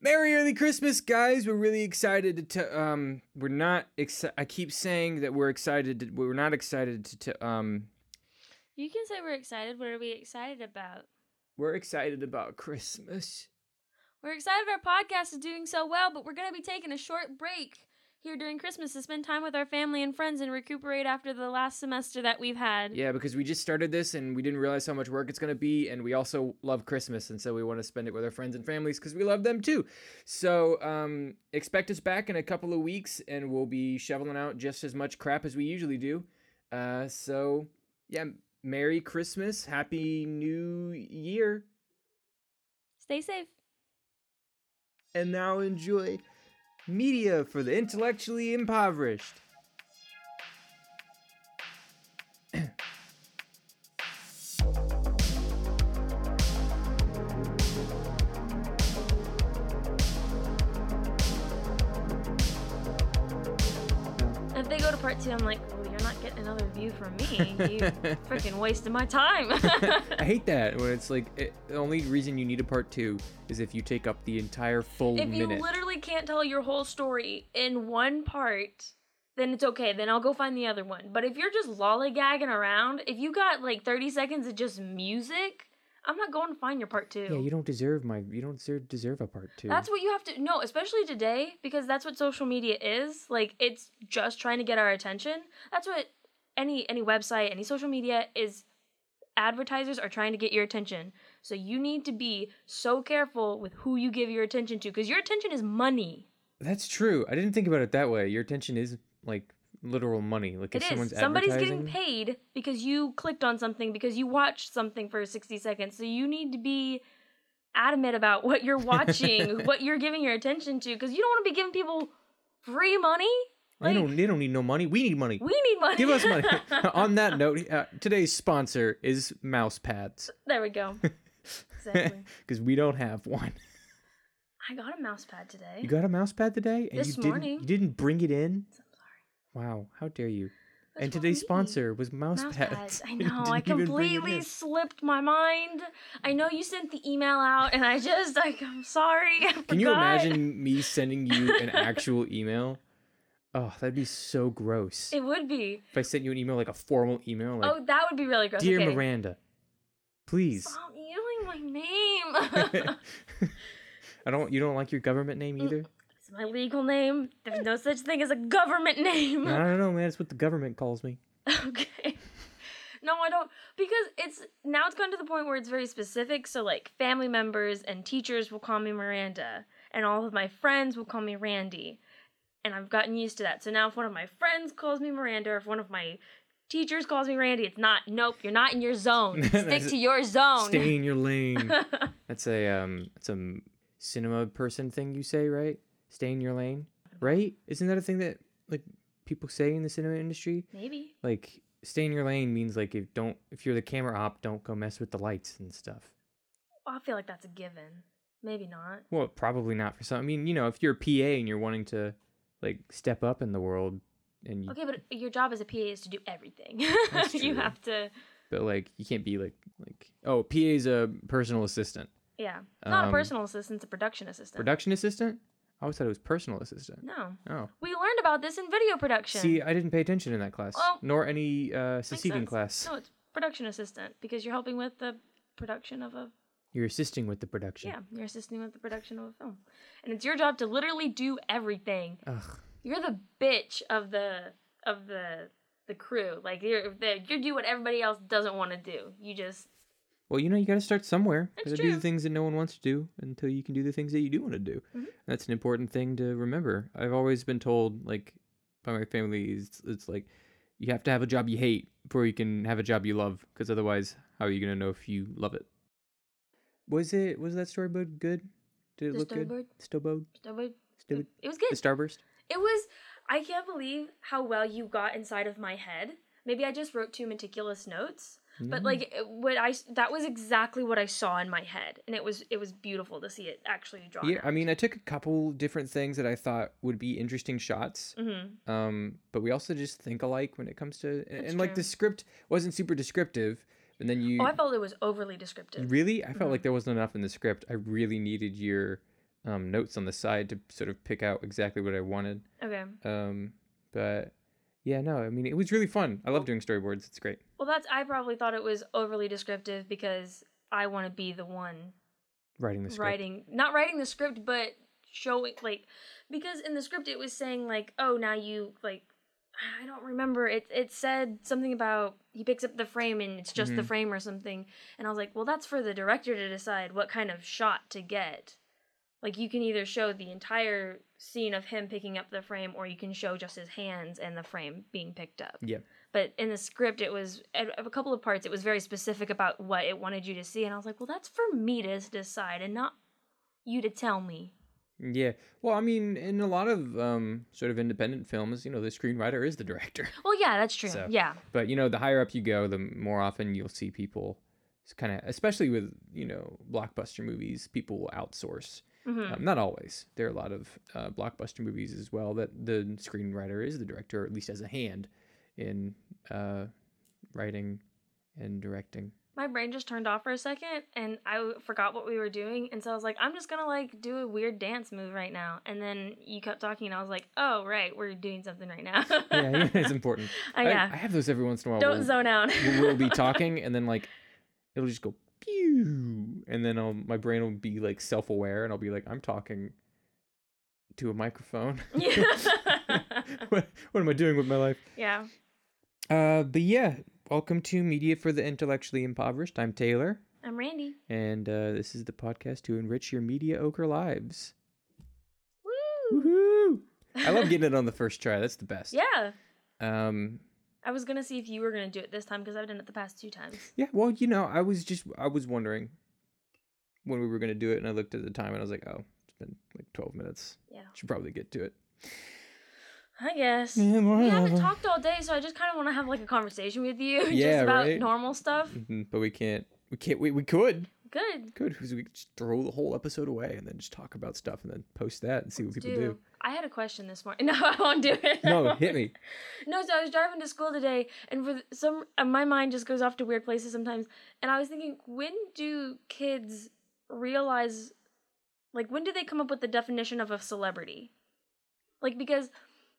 Merry early Christmas, guys! We're really excited to. T- um, we're not. Exci- I keep saying that we're excited. To, we're not excited to. T- um, You can say we're excited. What are we excited about? we're excited about Christmas. We're excited our podcast is doing so well, but we're going to be taking a short break here during Christmas to spend time with our family and friends and recuperate after the last semester that we've had. Yeah, because we just started this and we didn't realize how much work it's going to be, and we also love Christmas, and so we want to spend it with our friends and families because we love them too. So um, expect us back in a couple of weeks, and we'll be shoveling out just as much crap as we usually do. Uh, so yeah, Merry Christmas, Happy New Year, Stay safe. and now enjoy media for the intellectually impoverished. If they go to part two, I'm like, well, you're not getting another view from me. You freaking wasted my time. I hate that when it's like it, the only reason you need a part two is if you take up the entire full if you literally can't tell your whole story in one part, then it's okay. Then I'll go find the other one. But if you're just lollygagging around, if you got like 30 seconds of just music, I'm not going to find your part two. yeah, you don't deserve my. You don't deserve, deserve a part two. That's what you have to no, especially today because that's what social media is. Like it's just trying to get our attention. That's what any any website, any social media is advertisers are trying to get your attention. So you need to be so careful with who you give your attention to because your attention is money. That's true. I didn't think about it that way. Your attention is like literal money. Like It if someone's is. Somebody's getting paid because you clicked on something because you watched something for 60 seconds. So you need to be adamant about what you're watching, what you're giving your attention to because you don't want to be giving people free money. They don't. They don't need no money. We need money. We need money. Give us money. On that note, uh, today's sponsor is mouse pads there we go. Exactly. because we don't have one. I got a mouse pad today. You got a mouse pad today, and This you didn't. morning. You didn't bring it in. I'm sorry. Wow, how dare you! What's and today's sponsor was mouse, Mouse pads. pads. I know. I didn't even bring it completely slipped my mind. I know you sent the email out, and I just like I'm sorry. I Can you imagine me sending you an actual email? Oh, that'd be so gross. It would be. if I sent you an email, like a formal email, like oh, that would be really gross. "Dear okay. Miranda, please." Stop using my name. I don't. You don't like your government Mm. name either. it's my legal name. There's no such thing as a government name. I don't know, man. It's what the government calls me. okay. No, I don't because it's now it's gone to the point where it's very specific. So like family members and teachers will call me Miranda, and all of my friends will call me Randy, and I've gotten used to that. So now if one of my friends calls me Miranda, or if one of my teachers calls me Randy, it's not. Nope, you're not in your zone. Stick to your zone. Stay in your lane. That's a um. That's a cinema person thing you say, right? Stay in your lane, right? Isn't that a thing that like people say in the cinema industry? Maybe. Like stay in your lane means like if don't if you're the camera op, don't go mess with the lights and stuff. I feel like that's a given. Maybe not. Well, probably not for some. I mean, you know, if you're a PA and you're wanting to like step up in the world, and you, Okay, but your job as a PA is to do everything. You have to. but like you can't be like like oh, PA is a personal assistant, Yeah. Not a Um, personal assistant, it's a production assistant. production assistant. I always thought it was personal assistant. no. Oh, We learned about this in video production. see, I didn't pay attention in that class, Well, nor any uh, succeeding class. No, it's production assistant because you're helping with the production of a You're assisting with the production. yeah, you're assisting with the production of a film. And it's your job to literally do everything. Ugh. You're the bitch of the of the the crew. Like you're the, you do what everybody else doesn't want to do. You just Well, you know, you got to start somewhere. Got to do the things that no one wants to do until you can do the things that you do want to do. Mhm. That's an important thing to remember. I've always been told, like, by my family, it's, it's like you have to have a job you hate before you can have a job you love, because otherwise, how are you gonna know if you love it? Was it was that storyboard good? Did it The look good? storyboard? Storyboard? it, Storyboard? it was good. The starburst? It was. I can't believe how well you got inside of my head. Maybe I just wrote too meticulous notes, but Mm. like what I that was exactly what I saw in my head, and it was it was beautiful to see it actually drawn. Yeah, I mean, I took a couple different things that I thought would be interesting shots. hmm Um, but we also just think alike when it comes to and, That's and, like the script wasn't super descriptive. And then you Oh, I felt it was overly descriptive. really, I felt Mhm. like there wasn't enough in the script. I really needed your um, notes on the side to sort of pick out exactly what I wanted. Okay. Um, but yeah, no, I mean, it was really fun. I love doing storyboards. It's great. Well, that's I probably thought it was overly descriptive because I want to be the one Writing the script. writing, not writing the script, but showing like because in the script it was saying like, oh, now you like. I don't remember. It it said something about he picks up the frame and it's just the Mhm. frame or something. And I was like, well, that's for the director to decide what kind of shot to get. Like you can either show the entire scene of him picking up the frame or you can show just his hands and the frame being picked up. Yeah. But in the script it was at a couple of parts it was very specific about what it wanted you to see and I was like, "Well, that's for me to decide and not you to tell me." Yeah. Well, I mean, in a lot of um, sort of independent films, you know, the screenwriter is the director. Well, yeah, that's true. So- yeah. But you know, the higher up you go, the more often you'll see people kind of, especially with you know blockbuster movies, people will outsource. hmm Um, not always. There are a lot of uh, blockbuster movies as well that the screenwriter is the director, or at least has a hand in uh, writing and directing. My brain just turned off for a second and I w- forgot what we were doing and so I was like, "I'm just going to like do a weird dance move right now." And then you kept talking and I was like, "Oh, right, we're doing something right now." Yeah, it's important. Uh, I- yeah. I, have those every once in a while. Don't zone out. we'll, be talking and then like it'll just go pew, and then I'll, my brain will be like self-aware and I'll be like, I'm talking to a microphone. yeah. what, what am I doing with my life? yeah. Uh, but yeah, welcome to Media for the Intellectually Impoverished. I'm Taylor, I'm Randy. and uh, this is the podcast to enrich your mediocre lives. Woo! Woohoo! I love getting it on the first try. That's the best. Yeah. Um. I was going to see if you were going to do it this time because I've done it the past two times. Yeah. Well, you know, I was just I was wondering when we were gonna do it, and I looked at the time, and I was like, oh, it's been like 12 minutes. Yeah. Should probably get to it. I guess. Yeah, We haven't talked all day, so I just kind of want to have like a conversation with you Yeah, just about right? normal stuff. Mhm, But we can't. We can't. We, we could. Good. Could because we could just throw the whole episode away and then just talk about stuff and then post that and see what people do. I had a question this morning. No, I won't do it. No, hit me. No, so I was driving to school today, and for some, uh, my mind just goes off to weird places sometimes. And I was thinking, when do kids realize, like, when do they come up with the definition of a celebrity? Like, because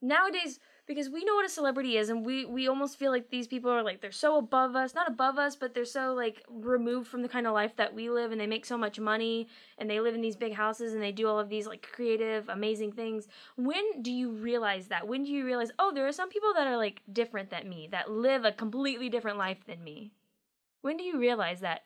nowadays, because we know what a celebrity is, and we we almost feel like these people are like they're so above us, not above us, but they're so like removed from the kind of life that we live, and they make so much money, and they live in these big houses, and they do all of these like creative, amazing things. When do you realize that? When do you realize oh there are some people that are like different than me that live a completely different life than me? When do you realize that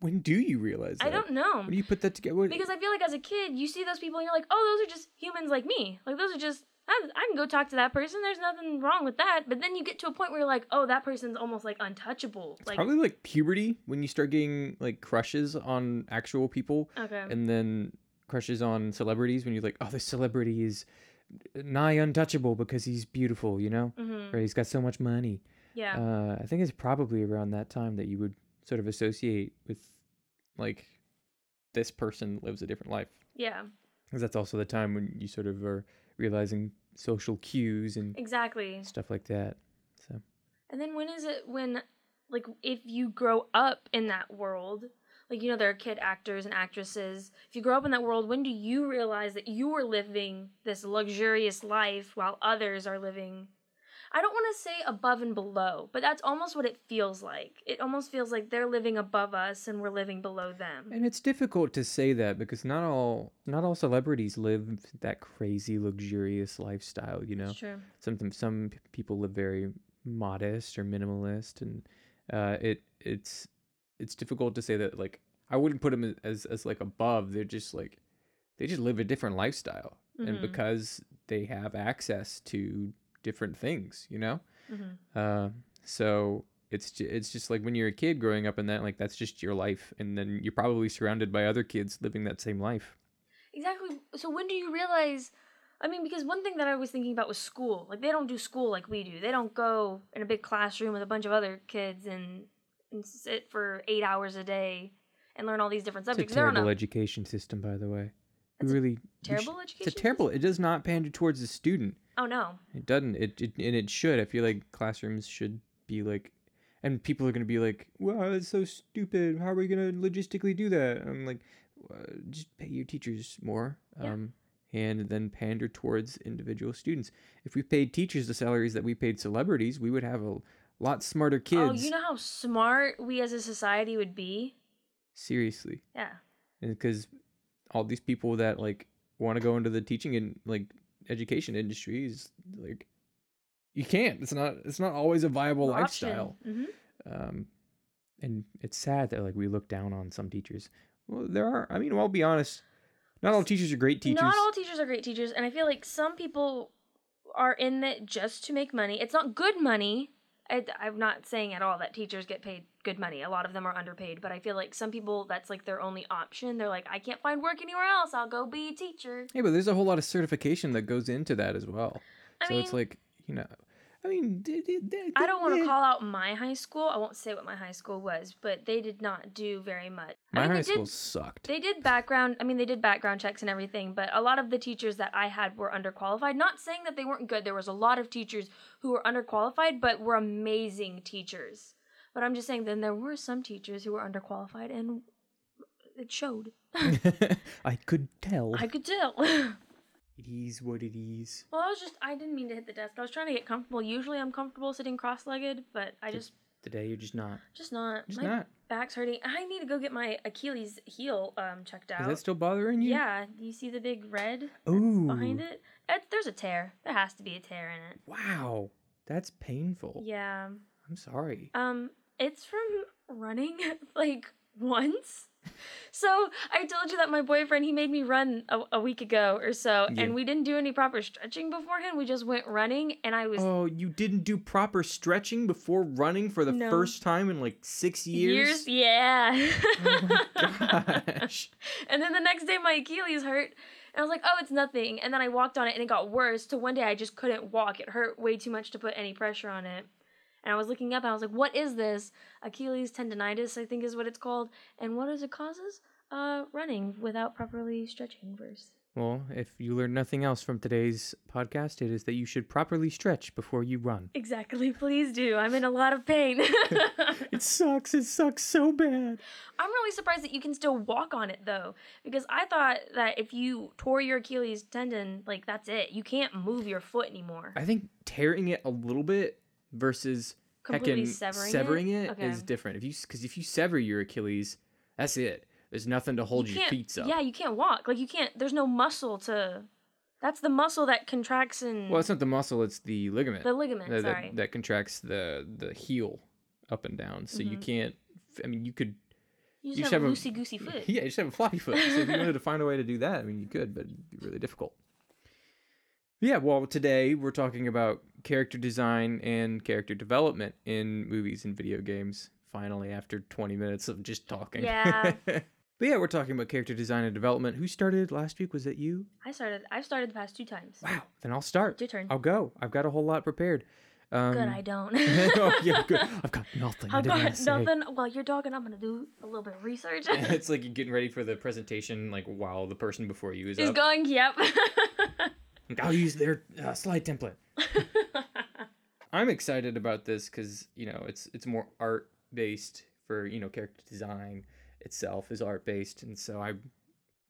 When do you realize that? i don't know. When do you put that together? What- because i feel like as a kid you see those people and you're like oh those are just humans like me. Like those are just I, I can go talk to that person. There's nothing wrong with that. But then you get to a point where you're like oh that person's almost like untouchable. Like Probably like puberty when you start getting like crushes on actual people. Okay. And then crushes on celebrities when you're like, oh, this celebrity is nigh untouchable because he's beautiful, you know, hmm or he's got so much money. yeah. Uh, I think it's probably around that time that you would sort of associate with like this person lives a different life yeah because that's also the time when you sort of are realizing social cues and exactly stuff like that. So And then when is it when, like, if you grow up in that world, like, you know, there are kid actors and actresses. If you grow up in that world, when do you realize that you are living this luxurious life while others are living? I don't want to say above and below, but that's almost what it feels like. It almost feels like they're living above us and we're living below them. And it's difficult to say that because not all not all celebrities live that crazy luxurious lifestyle, you know. True. Some some people live very modest or minimalist and uh it it's it's difficult to say that like I wouldn't put them as as like above. They're just like they just live a different lifestyle. And Mhm. because they have access to different things, you know? hmm Uh, so it's it's just like when you're a kid growing up in that like that's just your life and then you're probably surrounded by other kids living that same life Exactly. So when do you realize? I mean, because one thing that I was thinking about was school. Like they don't do school like we do. They don't go in a big classroom with a bunch of other kids and and sit for eight hours a day and learn all these different it's a subjects. They're on terrible a education system by the way A really terrible education. it's a terrible it does not pander towards the student? Oh no. it doesn't it, it and it should i feel like classrooms should be like and people are going to be like wow that's so stupid how are we going to logistically do that i'm like uh, just pay your teachers more. Yeah. Um, and then pander towards individual students. If we paid teachers the salaries that we paid celebrities, we would have a lot smarter kids. Oh, you know how smart we as a society would be? Seriously. Yeah. because all these people that like want to go into the teaching and like education industries like you can't. It's not it's not always a viable lifestyle. Hmm um and it's sad that like we look down on some teachers. Well there are i mean i'll be honest not all teachers are great teachers. Not all teachers are great teachers, and I feel like some people are in it just to make money. It's not good money. I, I'm not saying at all that teachers get paid good money. A lot of them are underpaid, but I feel like some people that's like their only option. They're like, I can't find work anywhere else. I'll go be a teacher. yeah but there's a whole lot of certification that goes into that as well I so mean, it's like you know i mean I don't want to call out my high school. I won't say what my high school was, but they did not do very much. I my mean, high they school did sucked They did background. I mean, they did background checks and everything, but a lot of the teachers that I had were underqualified. Not saying that they weren't good. There was a lot of teachers who were underqualified, but were amazing teachers. But I'm just saying, then there were some teachers who were underqualified, and it showed. i could tell I could tell. it is what it is well, I was just. I didn't mean to hit the desk. I was trying to get comfortable. Usually, I'm comfortable sitting cross-legged, but I just, today you're just not just not. just my not back's hurting. I need to go get my Achilles heel um checked out. Is that still bothering you? Yeah, do you see the big red Ooh. behind it? It- There's a tear. There has to be a tear in it. Wow. That's painful. Yeah. I'm sorry. Um, it's from running like once. So I told you that my boyfriend he made me run a, a week ago or so, Yeah. and we didn't do any proper stretching beforehand. We just went running, and I was Oh, you didn't do proper stretching before running for the No. first time in like six years? Yeah. Oh gosh. And then the next day my Achilles hurt. And I was like, oh, it's nothing. And then I walked on it and it got worse. To one day I just couldn't walk. It hurt way too much to put any pressure on it. And I was looking up and I was like, what is this? Achilles tendonitis, I think is what it's called. And what does it causes? Uh, running without properly stretching first. Well, if you learn nothing else from today's podcast, it is that you should properly stretch before you run. Exactly, please do. I'm in a lot of pain. It sucks. It sucks so bad. I'm really surprised that you can still walk on it though, because I thought that if you tore your Achilles tendon, like that's it. You can't move your foot anymore. I think tearing it a little bit versus Completely heckin' severing, it Okay. is different. If you because if you sever your Achilles, that's it. There's nothing to hold You your feet up. Yeah, you can't walk. Like you can't. There's no muscle to. That's the muscle that contracts and Well, it's not the muscle; it's the ligament. the ligament. that, that- sorry. that contracts the the heel up and down. So you Mhm. can't. I mean, you could. you just you have, a have a- loosey goosey foot. Yeah, you just have a floppy foot. So if you wanted to find a way to do that, I mean, you could, but it'd be really difficult. Yeah, well, today we're talking about character design and character development in movies and video games. Finally, after 20 minutes of just talking. Yeah. but yeah, we're talking about character design and development. Who started last week? Was it you? I started. I've started the past two times. Wow. Then I'll start. It's your turn. I'll go. I've got a whole lot prepared. Um, Good, I don't. oh, yeah, good. I've got nothing. I've got nothing. Well, you're talking. I'm gonna do a little bit of research. it's like you're getting ready for the presentation, like while the person before you is up. going. Yep. Like, I'll use their uh, slide template. I'm excited about this because you know it's it's more art based for you know character design itself is art based, and so I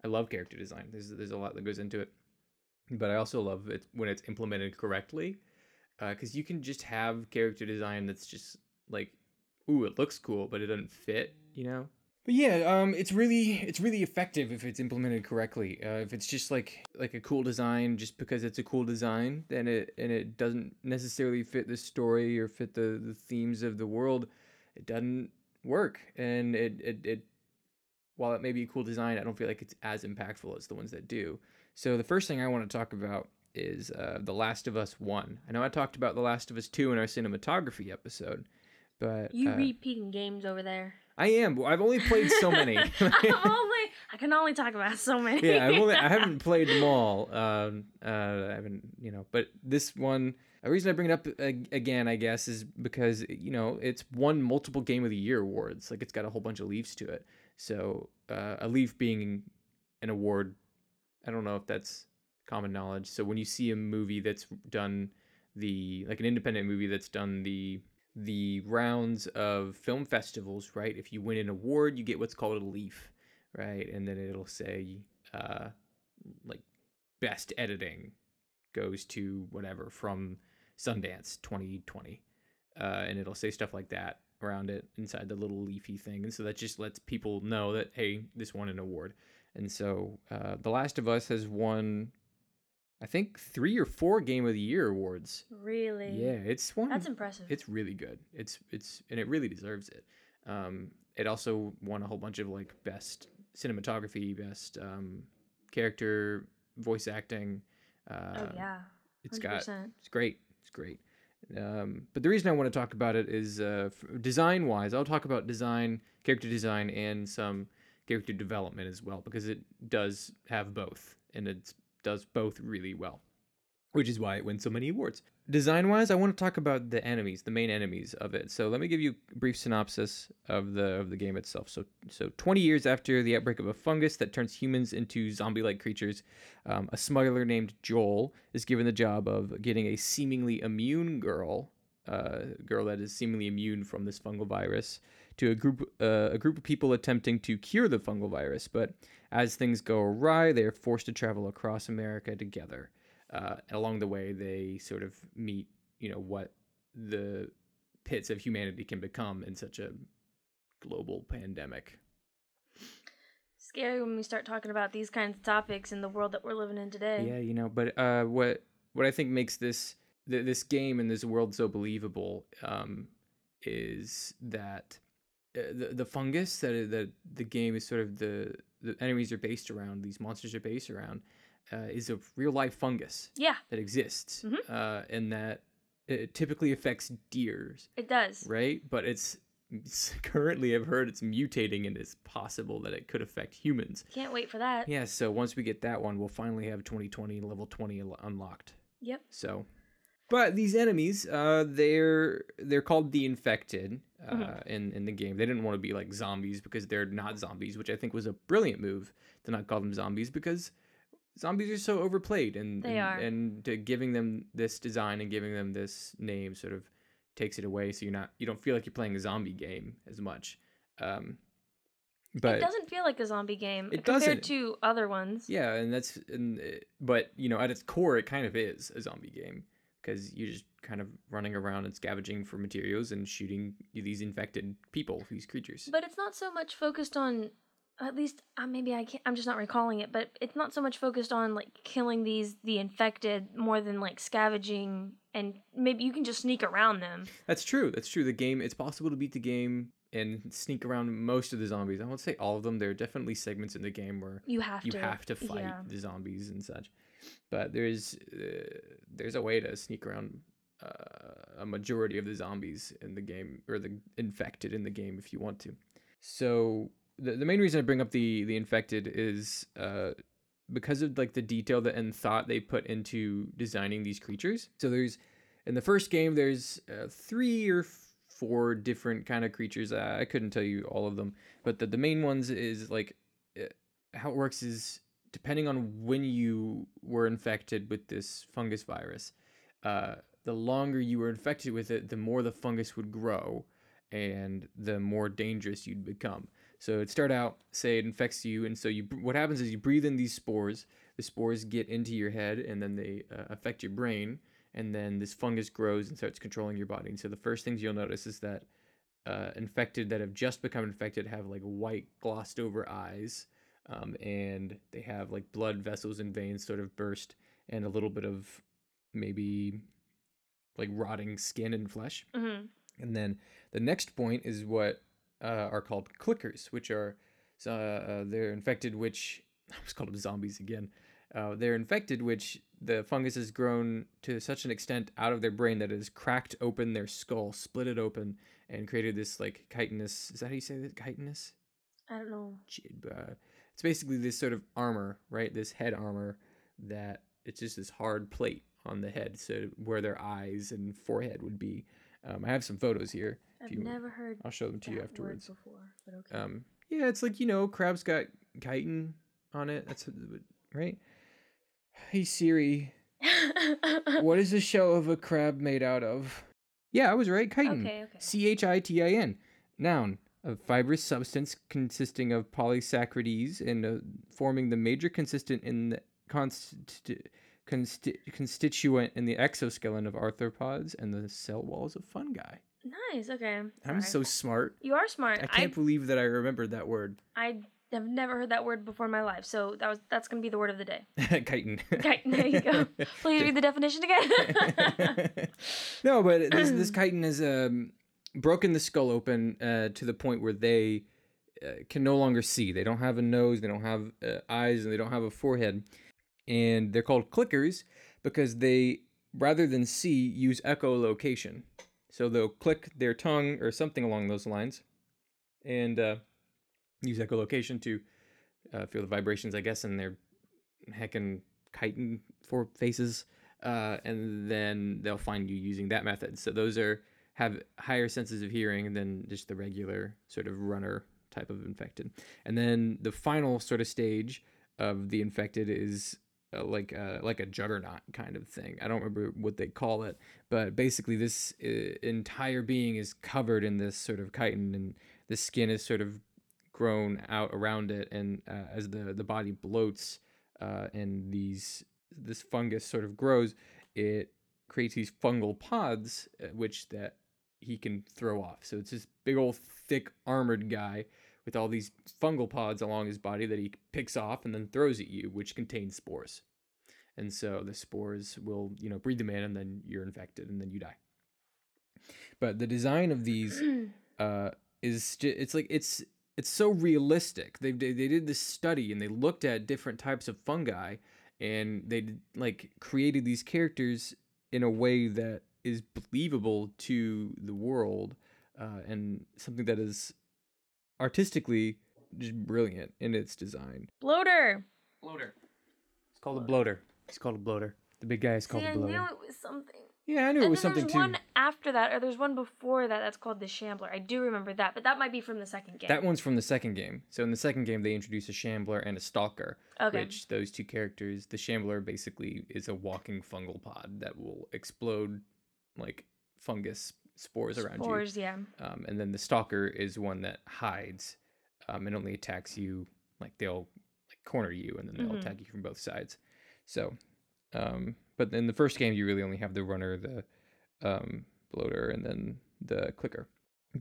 I love character design. There's there's a lot that goes into it, but I also love it when it's implemented correctly, because you can just have character design that's just like, ooh, it looks cool, but it doesn't fit, you know. But yeah, um, it's really it's really effective if it's implemented correctly. Uh, if it's just like like a cool design just because it's a cool design, then it and it doesn't necessarily fit the story or fit the the themes of the world, it doesn't work. And it it, it while it may be a cool design, I don't feel like it's as impactful as the ones that do. So the first thing I want to talk about is uh, The Last of Us One. I know I talked about The Last of Us Two in our cinematography episode, but you uh, repeating games over there. I am. I've only played so many. Only. I can only talk about so many. yeah, I've only, I haven't played them all. Um, uh, I haven't, you know, but this one, the reason I bring it up again, I guess, is because you know it's won multiple Game of the Year awards. Like it's got a whole bunch of leaves to it. So uh, a leaf being an award, I don't know if that's common knowledge. So when you see a movie that's done the like an independent movie that's done the the rounds of film festivals, right? If you win an award, you get what's called a leaf. right? And then it'll say uh, like best editing goes to whatever from Sundance 2020, uh, and it'll say stuff like that around it inside the little leafy thing, and so that just lets people know that hey, this won an award. And so, uh, The Last of Us has won, I think, three or four Game of the Year awards. Really? Yeah, it's one. That's impressive. It's really good. It's it's and it really deserves it. Um, it also won a whole bunch of like best cinematography, best um, character voice acting. Uh, oh yeah. it's 100%. got it's great. It's great. Um, but the reason I want to talk about it is uh, design wise. I'll talk about design, character design, and some character development as well because it does have both and it does both really well, which is why it wins so many awards. Design wise, I want to talk about the enemies, the main enemies of it. So let me give you a brief synopsis of the of the game itself. So so 20 years after the outbreak of a fungus that turns humans into zombie-like creatures, um, a smuggler named Joel is given the job of getting a seemingly immune girl, uh, girl that is seemingly immune from this fungal virus, to a group uh, a group of people attempting to cure the fungal virus. But as things go awry, they are forced to travel across America together. Uh, along the way, they sort of meet, you know, what the pits of humanity can become in such a global pandemic. Scary when we start talking about these kinds of topics in the world that we're living in today. Yeah, you know, but uh, what what I think makes this th- this game and this world so believable um, is that the the fungus that that the game is sort of the the enemies are based around, these monsters are based around, uh, is a real life fungus Yeah, that exists, Mhm. uh, and that it typically affects deers, it does. right? But it's, it's currently I've heard it's mutating and it's possible that it could affect humans. Can't wait for that. Yeah, so once we get that one, we'll finally have 2020 level 20 un- unlocked. Yep. So, but these enemies, uh, they're they're called the infected uh, Mhm. in in the game. They didn't want to be like zombies because they're not zombies, which I think was a brilliant move to not call them zombies because zombies are so overplayed and They and, are. and uh, giving them this design and giving them this name sort of takes it away so you're not you don't feel like you're playing a zombie game as much um but it doesn't feel like a zombie game It compared doesn't. to other ones. yeah, and that's and uh, but you know at its core it kind of is a zombie game because you're just kind of running around and scavenging for materials and shooting these infected people, these creatures. But it's not so much focused on at least uh, maybe I can't I'm just not recalling it, but it's not so much focused on like killing these the infected more than like scavenging and maybe you can just sneak around them. That's true. That's true. The game it's possible to beat the game and sneak around most of the zombies. I won't say all of them. There are definitely segments in the game where You have you to have to fight yeah. the zombies and such. But there's uh, there's a way to sneak around uh, a majority of the zombies in the game or the infected in the game if you want to. So the the main reason I bring up the the infected is uh, because of like the detail that and thought they put into designing these creatures. So there's in the first game there's uh, three or four different kind of creatures. I couldn't tell you all of them, but the the main ones is like uh, how it works is depending on when you were infected with this fungus virus, uh, the longer you were infected with it, the more the fungus would grow and the more dangerous you'd become. So it'd start out, say it infects you, and so you what happens is you breathe in these spores. The spores get into your head, and then they uh, affect your brain, and then this fungus grows and starts controlling your body. And so the first things you'll notice is that uh, infected that have just become infected have like white glossed over eyes um, and they have like blood vessels and veins sort of burst and a little bit of maybe like rotting skin and flesh Mhm. and then the next point is what uh, are called clickers which are uh, uh, they're infected which i was called them zombies again uh, they're infected which the fungus has grown to such an extent out of their brain that it has cracked open their skull split it open and created this like chitinous is that how you say that chitinous I don't know. It's basically this sort of armor, right? This head armor that it's just this hard plate on the head, so where their eyes and forehead would be. Um, I have some photos here. I've you- never heard I'll show them to you afterwards. before, but okay. Um, yeah, it's like you know, crab's got chitin on it. That's right. Hey Siri, what is the shell of a crab made out of? Yeah, I was right. Chitin. Okay, okay. C H I T I N. Noun. A fibrous substance consisting of polysaccharides and uh, forming the major consistent in the consti- consti- constituent in the exoskeleton of arthropods and the cell walls of fungi. Nice. Okay. I'm so smart. You are smart. I can't believe that I remembered that word. I have never heard that word before in my life, so that was that's gonna be the word of the day. Chitin. chitin. there you go. Please read the definition again. no, but this this chitin has um, broken the skull open uh, to the point where they uh, can no longer see. They don't have a nose, they don't have uh, eyes, and they don't have a forehead. And they're called clickers because they, rather than see, use echolocation. So they'll click their tongue or something along those lines, and uh, use echolocation to uh, feel the vibrations, I guess, in their heckin' chitin for faces uh, and then they'll find you using that method. So those are have higher senses of hearing than just the regular sort of runner type of infected. And then the final sort of stage of the infected is uh, like a, like a juggernaut kind of thing. I don't remember what they call it, but basically this uh, entire being is covered in this sort of chitin, and the skin is sort of grown out around it, and uh, as the the body bloats uh, and these this fungus sort of grows, it creates these fungal pods, uh, which that he can throw off. So it's this big old thick armored guy with all these fungal pods along his body that he picks off and then throws at you, which contain spores. And so the spores will, you know, breathe them in, and then you're infected, and then you die. But the design of these uh, is ju- it's like it's it's so realistic. They they they did this study and they looked at different types of fungi, and they like created these characters in a way that is believable to the world, uh, and something that is artistically just brilliant in its design. Bloater. Bloater. It's called a bloater. It's called a bloater. The big guy is called See, called I a knew bloater. it was something. Yeah, I knew it and was then something there's too. one after that, or there's one before that that's called the Shambler. I do remember that, but that might be from the second game. That one's from the second game. So in the second game, they introduce a shambler and a stalker. okay. Which those two characters, the shambler basically is a walking fungal pod that will explode like fungus spores around Spores, yeah. you. Um, and then the stalker is one that hides um, and only attacks you. Like they'll like corner you and then they'll Mhm. attack you from both sides. So, um, but in the first game, you really only have the runner, the um, bloater, and then the clicker.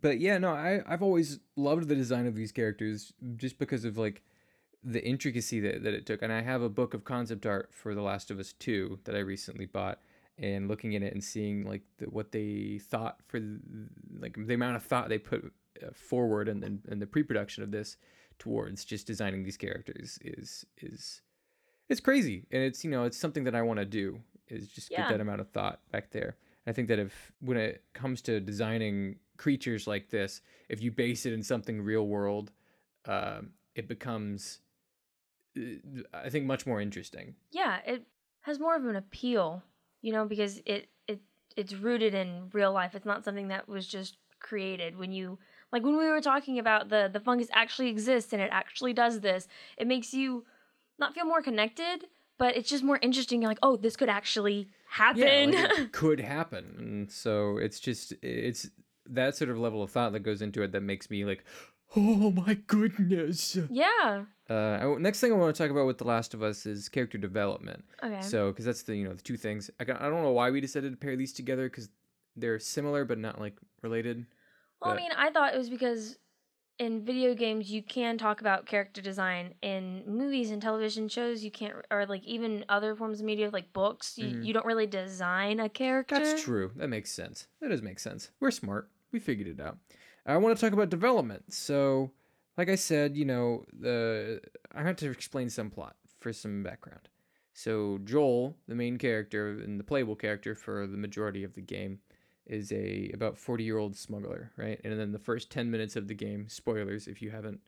But yeah, no, I I've always loved the design of these characters just because of like the intricacy that, that it took. And I have a book of concept art for The Last of Us 2 that I recently bought and looking at it and seeing like the, what they thought for the, like the amount of thought they put uh, forward and then and the pre-production of this towards just designing these characters is is it's crazy and it's you know it's something that I want to do is just Yeah. put that amount of thought back there. I think that if when it comes to designing creatures like this, if you base it in something real world, um, it becomes uh, I think much more interesting. Yeah, it has more of an appeal, you know, because it it it's rooted in real life. It's not something that was just created when you like when we were talking about the the fungus actually exists and it actually does this. It makes you not feel more connected, but it's just more interesting. You're like, oh, this could actually happen. Yeah, like could happen. And so it's just it's that sort of level of thought that goes into it that makes me like, oh my goodness. yeah. Uh, next thing I want to talk about with The Last of Us is character development. Okay. So, because that's the you know the two things. I, got- I don't know why we decided to pair these together because they're similar but not like related. Well, I mean, I thought it was because in video games you can talk about character design. In movies and television shows, you can't, or like even other forms of media, like books, you, Mhm. you don't really design a character. That's true. That makes sense. That does make sense. We're smart. We figured it out. I want to talk about development. So, like I said, you know, the I had to explain some plot for some background. So Joel, the main character and the playable character for the majority of the game, is a about 40 year old smuggler, right? And then the first 10 minutes of the game, spoilers if you haven't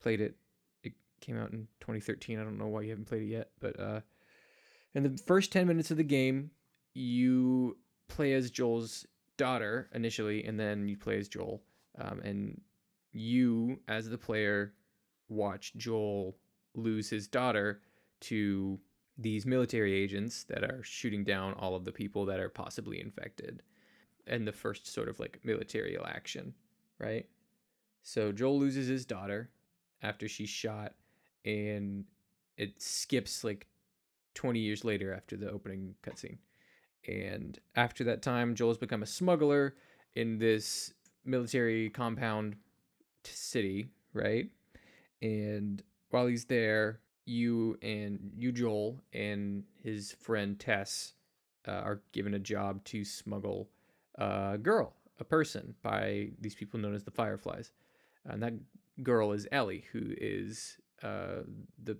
played it, it came out in 2013. I don't know why you haven't played it yet, but uh, in the first 10 minutes of the game, you play as Joel's daughter initially, and then you play as Joel. Um, and you, as the player, watch Joel lose his daughter to these military agents that are shooting down all of the people that are possibly infected. And the first sort of like military action, right? So Joel loses his daughter after she's shot, and it skips like 20 years later after the opening cutscene. And after that time, Joel's become a smuggler in this military compound city, right? And while he's there, you and you, Joel, and his friend Tess uh, are given a job to smuggle a girl, a person, by these people known as the Fireflies. And that girl is Ellie, who is uh, the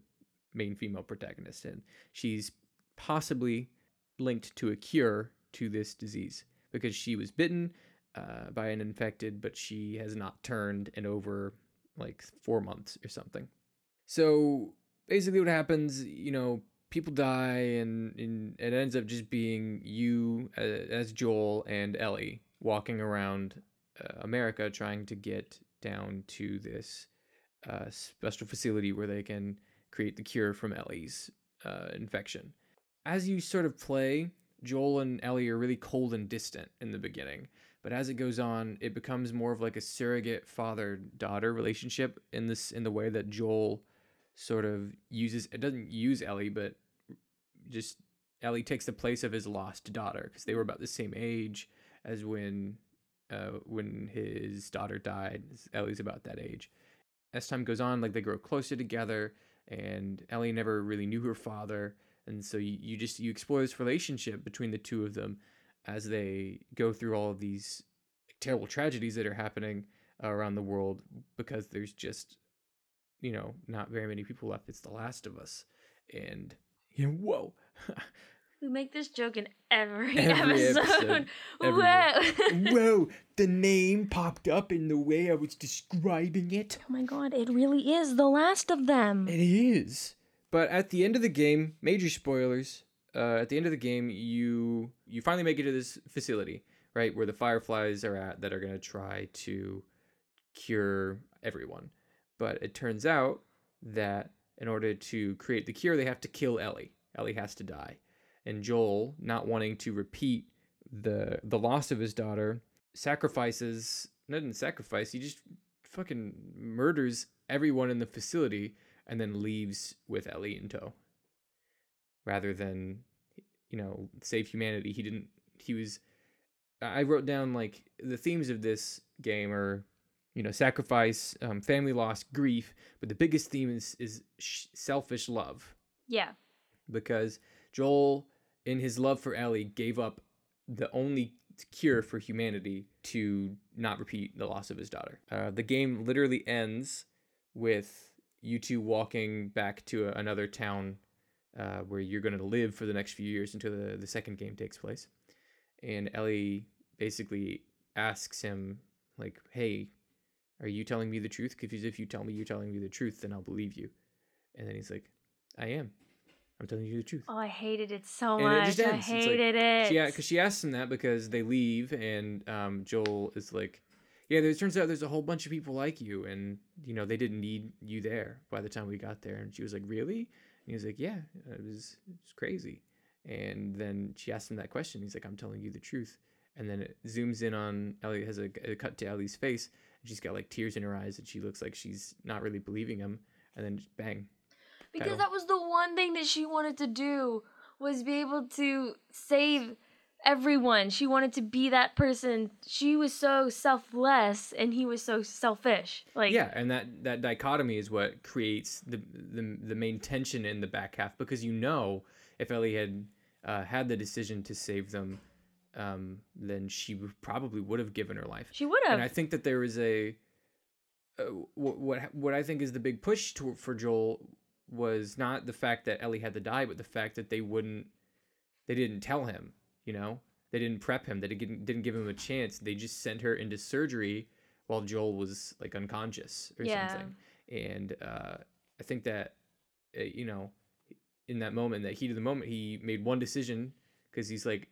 main female protagonist, and she's possibly linked to a cure to this disease because she was bitten uh, by an infected, but she has not turned in over like four months or something. So basically, what happens, you know, people die, and, and it ends up just being you uh, as Joel and Ellie walking around uh, America trying to get down to this uh, special facility where they can create the cure from Ellie's uh, infection. As you sort of play, Joel and Ellie are really cold and distant in the beginning, but as it goes on, it becomes more of like a surrogate father-daughter relationship in this in the way that Joel sort of uses it doesn't use Ellie, but just Ellie takes the place of his lost daughter because they were about the same age as when uh, when his daughter died. Ellie's about that age. As time goes on, like they grow closer together, and Ellie never really knew her father, and so you, you just you explore this relationship between the two of them as they go through all of these terrible tragedies that are happening around the world because there's just you know not very many people left. It's The Last of Us, and you know, whoa. We make this joke in every, Every episode. episode. Whoa. Whoa, the name popped up in the way I was describing it. oh my god, it really is the last of them. It is. But at the end of the game, major spoilers. Uh, at the end of the game, you you finally make it to this facility, right, where the fireflies are at that are gonna try to cure everyone. But it turns out that in order to create the cure, they have to kill Ellie. Ellie has to die, and Joel, not wanting to repeat the the loss of his daughter, sacrifices. Not in sacrifice. He just fucking murders everyone in the facility and then leaves with Ellie in tow. Rather than, you know, save humanity, he didn't. He was. I wrote down like the themes of this game are, you know, sacrifice, um, family loss, grief, but the biggest theme is is sh- selfish love Yeah. because Joel, in his love for Ellie, gave up the only cure for humanity to not repeat the loss of his daughter. Uh, the game literally ends with you two walking back to a, another town uh, where you're going to live for the next few years until the, the second game takes place. And Ellie basically asks him, like, hey, are you telling me the truth? Because if you tell me you're telling me the truth, then I'll believe you. And then he's like, I am. I'm telling you the truth. Oh, I hated it so And it much. just I. It's like- hated it. She because she asks him that because they leave and um, Joel is like, yeah. There turns out there's a whole bunch of people like you, and you know they didn't need you there by the time we got there. And she was like, really? And he was like, yeah. Uh, it was it was crazy. And then she asked him that question. He's like, I'm telling you the truth. And then it zooms in on Ellie. Has a, a cut to Ellie's face, and she's got like tears in her eyes, and she looks like she's not really believing him. And then bang, because that was the one thing that she wanted to do was be able to save everyone. She wanted to be that person. She was so selfless and he was so selfish. Like yeah and that that dichotomy is what creates the the, the main tension in the back half because you know if ellie had uh, had the decision to save them um, then she probably would have given her life she would have. and i think that there is a uh, what, what what i think is the big push to, for joel was not the fact that ellie had to die but the fact that they wouldn't they didn't tell him you know? They didn't prep him. They didn't, didn't give him a chance. They just sent her into surgery while joel was like unconscious or Yeah. something. And uh, i think that uh, you know in that moment that heat of the moment he made one decision because he's like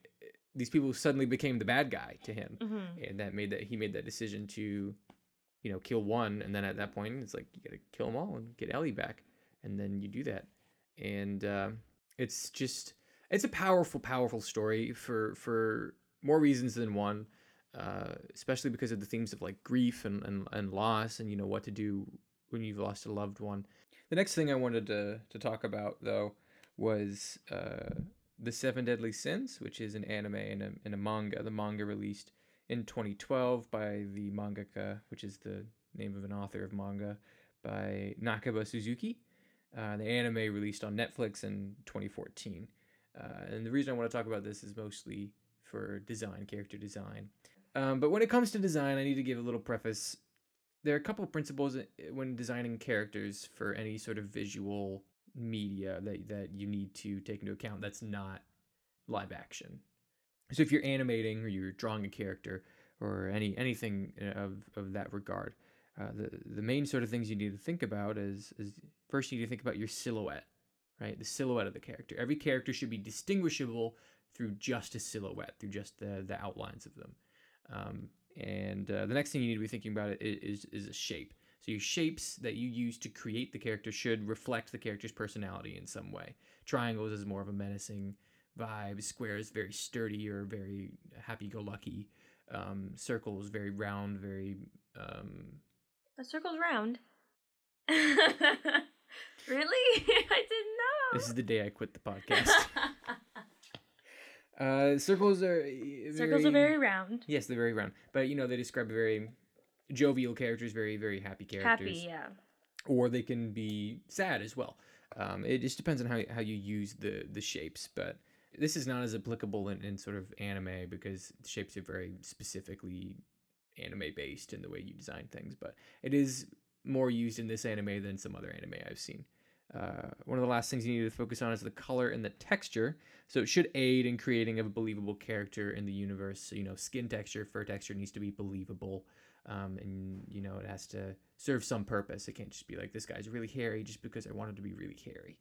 these people suddenly became the bad guy to him. Mhm. and that made that he made that decision to you know kill one. And then at that point it's like you gotta kill them all and get ellie back. And then you do that. And uh, it's just it's a powerful powerful story for for more reasons than one uh, especially because of the themes of like grief and, and, and loss and you know what to do when you've lost a loved one. The next thing I wanted to, to talk about though was uh, the Seven Deadly Sins, which is an anime and a, and a manga. The manga released in 2012 by the mangaka, which is the name of an author of manga, by Nakaba Suzuki. Uh, the anime released on Netflix in 2014. Uh, and the reason I want to talk about this is mostly for design, character design. Um, but when it comes to design, I need to give a little preface. There are a couple of principles when designing characters for any sort of visual media that, that you need to take into account that's not live action. So if you're animating or you're drawing a character or any anything of, of that regard, uh, the the main sort of things you need to think about is is first you need to think about your silhouette, right? The silhouette of the character. Every character should be distinguishable through just a silhouette, through just the the outlines of them. Um, and uh, the next thing you need to be thinking about is is a shape. So your shapes that you use to create the character should reflect the character's personality in some way. Triangles is more of a menacing vibe. Squares very sturdy or very happy-go-lucky. Um, circles very round, very. Um... A circle's round. really? I didn't know. This is the day I quit the podcast. uh, circles are very, circles are very round. Yes, they're very round, but you know they describe very jovial characters, very very happy characters. Happy, yeah. Or they can be sad as well. Um, it just depends on how how you use the the shapes, but this is not as applicable in, in sort of anime because the shapes are very specifically anime based in the way you design things, but it is more used in this anime than some other anime I've seen. Uh, one of the last things you need to focus on is the color and the texture. So it should aid in creating a believable character in the universe. So, you know, skin texture, fur texture needs to be believable. Um, and, you know, it has to serve some purpose. It can't just be like, this guy's really hairy just because I wanted to be really hairy.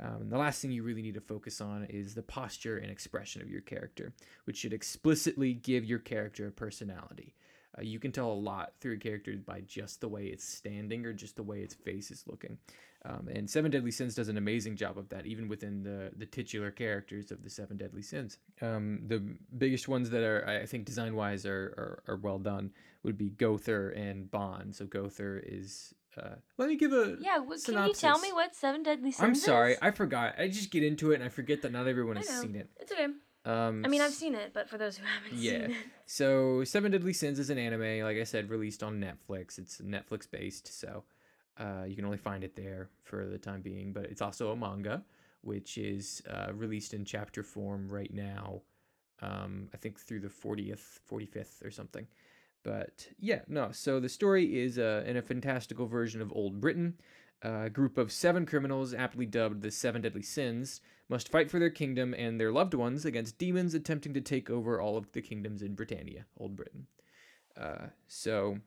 Um, the last thing you really need to focus on is the posture and expression of your character, which should explicitly give your character a personality. Uh, you can tell a lot through a character by just the way it's standing or just the way its face is looking. Um, and Seven Deadly Sins does an amazing job of that, even within the the titular characters of the Seven Deadly Sins. Um, the biggest ones that are, I think, design wise, are, are, are well done would be Gowther and Ban. So Gowther is. Uh, let me give a yeah. What, can you tell me what Seven Deadly Sins? I'm sorry, is? I forgot. I just get into it and I forget that not everyone has seen it. It's okay. Um, I mean, I've seen it, but for those who haven't yeah. seen it. Yeah. So, Seven Deadly Sins is an anime, like I said, released on Netflix. It's Netflix based, so uh, you can only find it there for the time being. But it's also a manga, which is uh, released in chapter form right now. Um, I think through the 40th, 45th or something. But yeah, no. So the story is uh, in a fantastical version of Old Britain. A group of seven criminals, aptly dubbed the Seven Deadly Sins, must fight for their kingdom and their loved ones against demons attempting to take over all of the kingdoms in Britannia, Old Britain. Uh, so,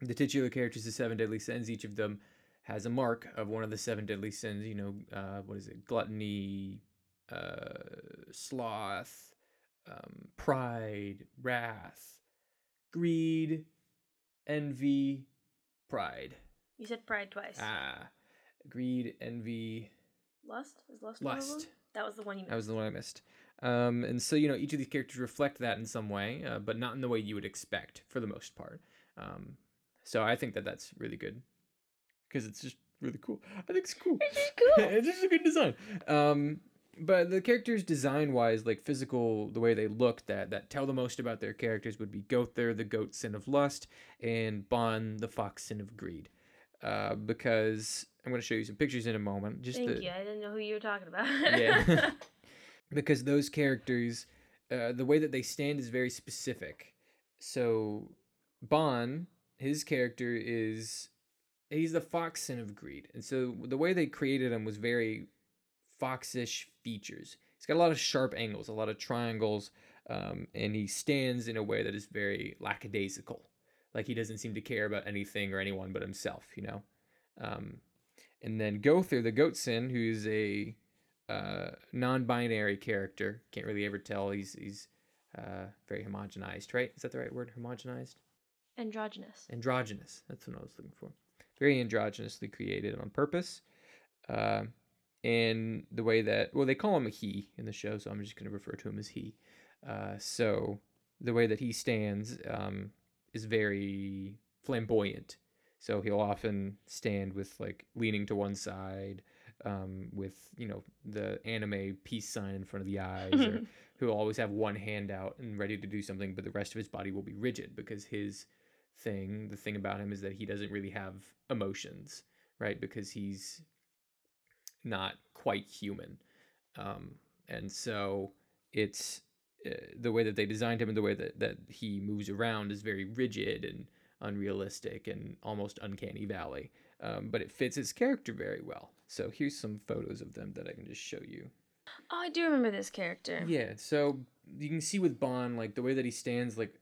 the titular characters, the seven deadly sins, each of them has a mark of one of the seven deadly sins. You know, uh, what is it? Gluttony, uh, sloth, um, pride, wrath, greed, envy, pride. You said pride twice. Ah, greed, envy, Lust is Lust. Lust. That was the one you. Missed. That was the one I missed. Um, and so you know each of these characters reflect that in some way, uh, but not in the way you would expect for the most part. Um, so I think that that's really good because it's just really cool. I think it's cool. It's just cool. it's just a good design. Um, but the characters design wise, like physical, the way they look, that that tell the most about their characters would be Gowther, the goat sin of lust, and Ban, the fox sin of greed. Uh, because I'm going to show you some pictures in a moment. Just Thank the, you. I didn't know who you were talking about. yeah. because those characters, uh, the way that they stand is very specific. So, Ban, his character is he's the fox sin of greed, and so the way they created him was very foxish features. He's got a lot of sharp angles, a lot of triangles, um, and he stands in a way that is very lackadaisical. Like he doesn't seem to care about anything or anyone but himself, you know. Um, and then Gowther the goat sin, who's a uh, non-binary character. Can't really ever tell. He's he's uh, very homogenized, right? Is that the right word? Homogenized. Androgynous. Androgynous. That's what I was looking for. Very androgynously created on purpose. Uh, and the way that well they call him a he in the show, so I'm just going to refer to him as he. Uh, so the way that he stands um, is very flamboyant. So he'll often stand with like leaning to one side, um, with you know the anime peace sign in front of the eyes, or he'll always have one hand out and ready to do something, but the rest of his body will be rigid because his thing, the thing about him is that he doesn't really have emotions, right? Because he's not quite human, um, and so it's uh, the way that they designed him and the way that, that he moves around is very rigid and unrealistic and almost uncanny valley um, but it fits his character very well so here's some photos of them that i can just show you Oh, I do remember this character. yeah so you can see with Ban like the way that he stands like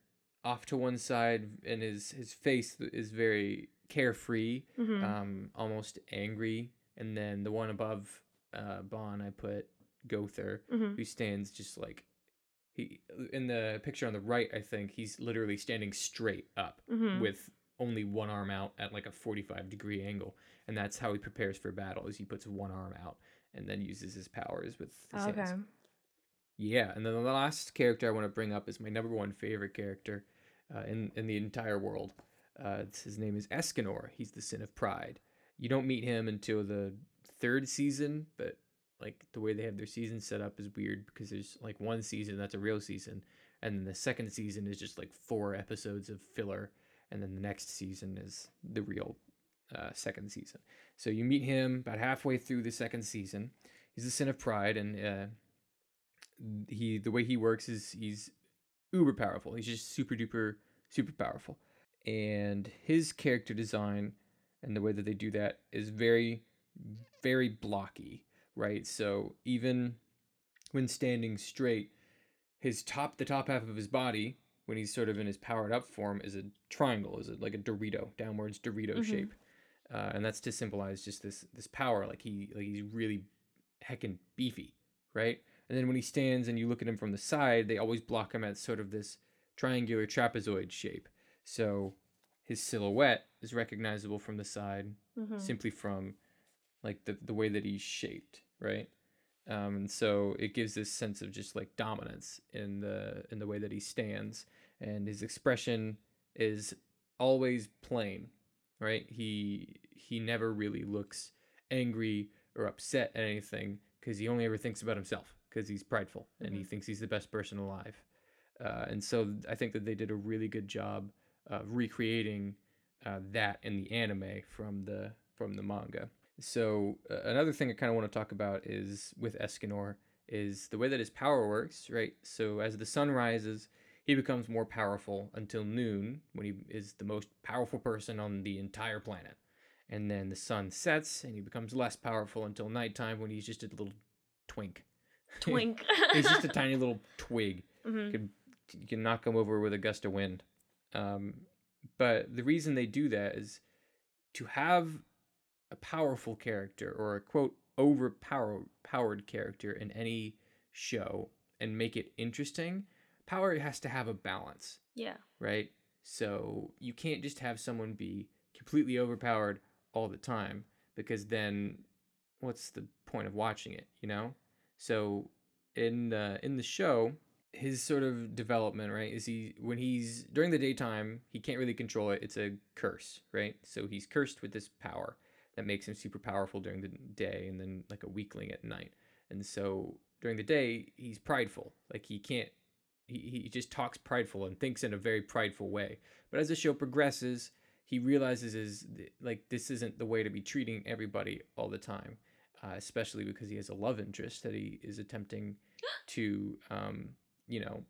off to one side and his his face is very carefree Mhm. um almost angry and then the one above uh Ban i put Gowther Mhm. who stands just like he in the picture on the right i think he's literally standing straight up Mhm. with only one arm out at like a 45 degree angle and that's how he prepares for battle is he puts one arm out and then uses his powers with his Okay. hands yeah and then the last character i want to bring up is my number one favorite character uh, in, in the entire world. Uh, his name is escanor. He's the sin of pride. You don't meet him until the third season but like the way they have their season set up is weird because there's like one season that's a real season and then the second season is just like four episodes of filler and then the next season is the real uh, second season. So you meet him about halfway through the second season. He's the sin of pride and uh, he the way he works is he's uber powerful. He's just super duper super powerful. And his character design and the way that they do that is very very blocky right? So even when standing straight his top the top half of his body when he's sort of in his powered up form is a triangle is it like a dorito downwards dorito Mhm. shape. Uh, and that's to symbolize just this this power. Like he like he's really heckin' beefy right and then when he stands and you look at him from the side they always block him at sort of this triangular trapezoid shape. So his silhouette is recognizable from the side Mhm. simply from like the, the way that he's shaped right? Um, and so it gives this sense of just like dominance in the in the way that he stands. And his expression is always plain right? He he never really looks angry or upset at anything because he only ever thinks about himself because he's prideful and he Mhm. thinks he's the best person alive uh, and so i think that they did a really good job of recreating uh, that in the anime from the from the manga so uh, another thing I kind of want to talk about is with Escanor is the way that his power works, right? So as the sun rises, he becomes more powerful until noon when he is the most powerful person on the entire planet. And then the sun sets and he becomes less powerful until nighttime when he's just a little twink. Twink. he's just a tiny little twig Mhm. could you can knock them over with a gust of wind. Um, but the reason they do that is to have a powerful character or a quote overpowered powered character in any show and make it interesting. Power has to have a balance, Yeah. right? So you can't just have someone be completely overpowered all the time because then what's the point of watching it, you know? So in the in the show, his sort of development, right, is he when he's during the daytime, he can't really control it. It's a curse, right? So he's cursed with this power that makes him super powerful during the day and then like a weakling at night. And so during the day, he's prideful. Like he can't he, he just talks prideful and thinks in a very prideful way. But as the show progresses, he realizes is like this isn't the way to be treating everybody all the time, uh, especially because he has a love interest that he is attempting to, um, you know,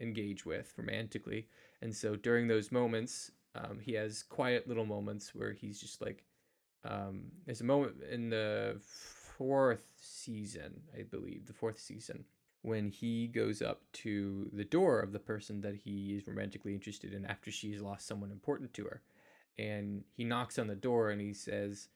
engage with romantically. And so during those moments, um, he has quiet little moments where he's just like, um, there's a moment in the fourth season, I believe, the fourth season, when he goes up to the door of the person that he is romantically interested in after she's lost someone important to her. And he knocks on the door and he says,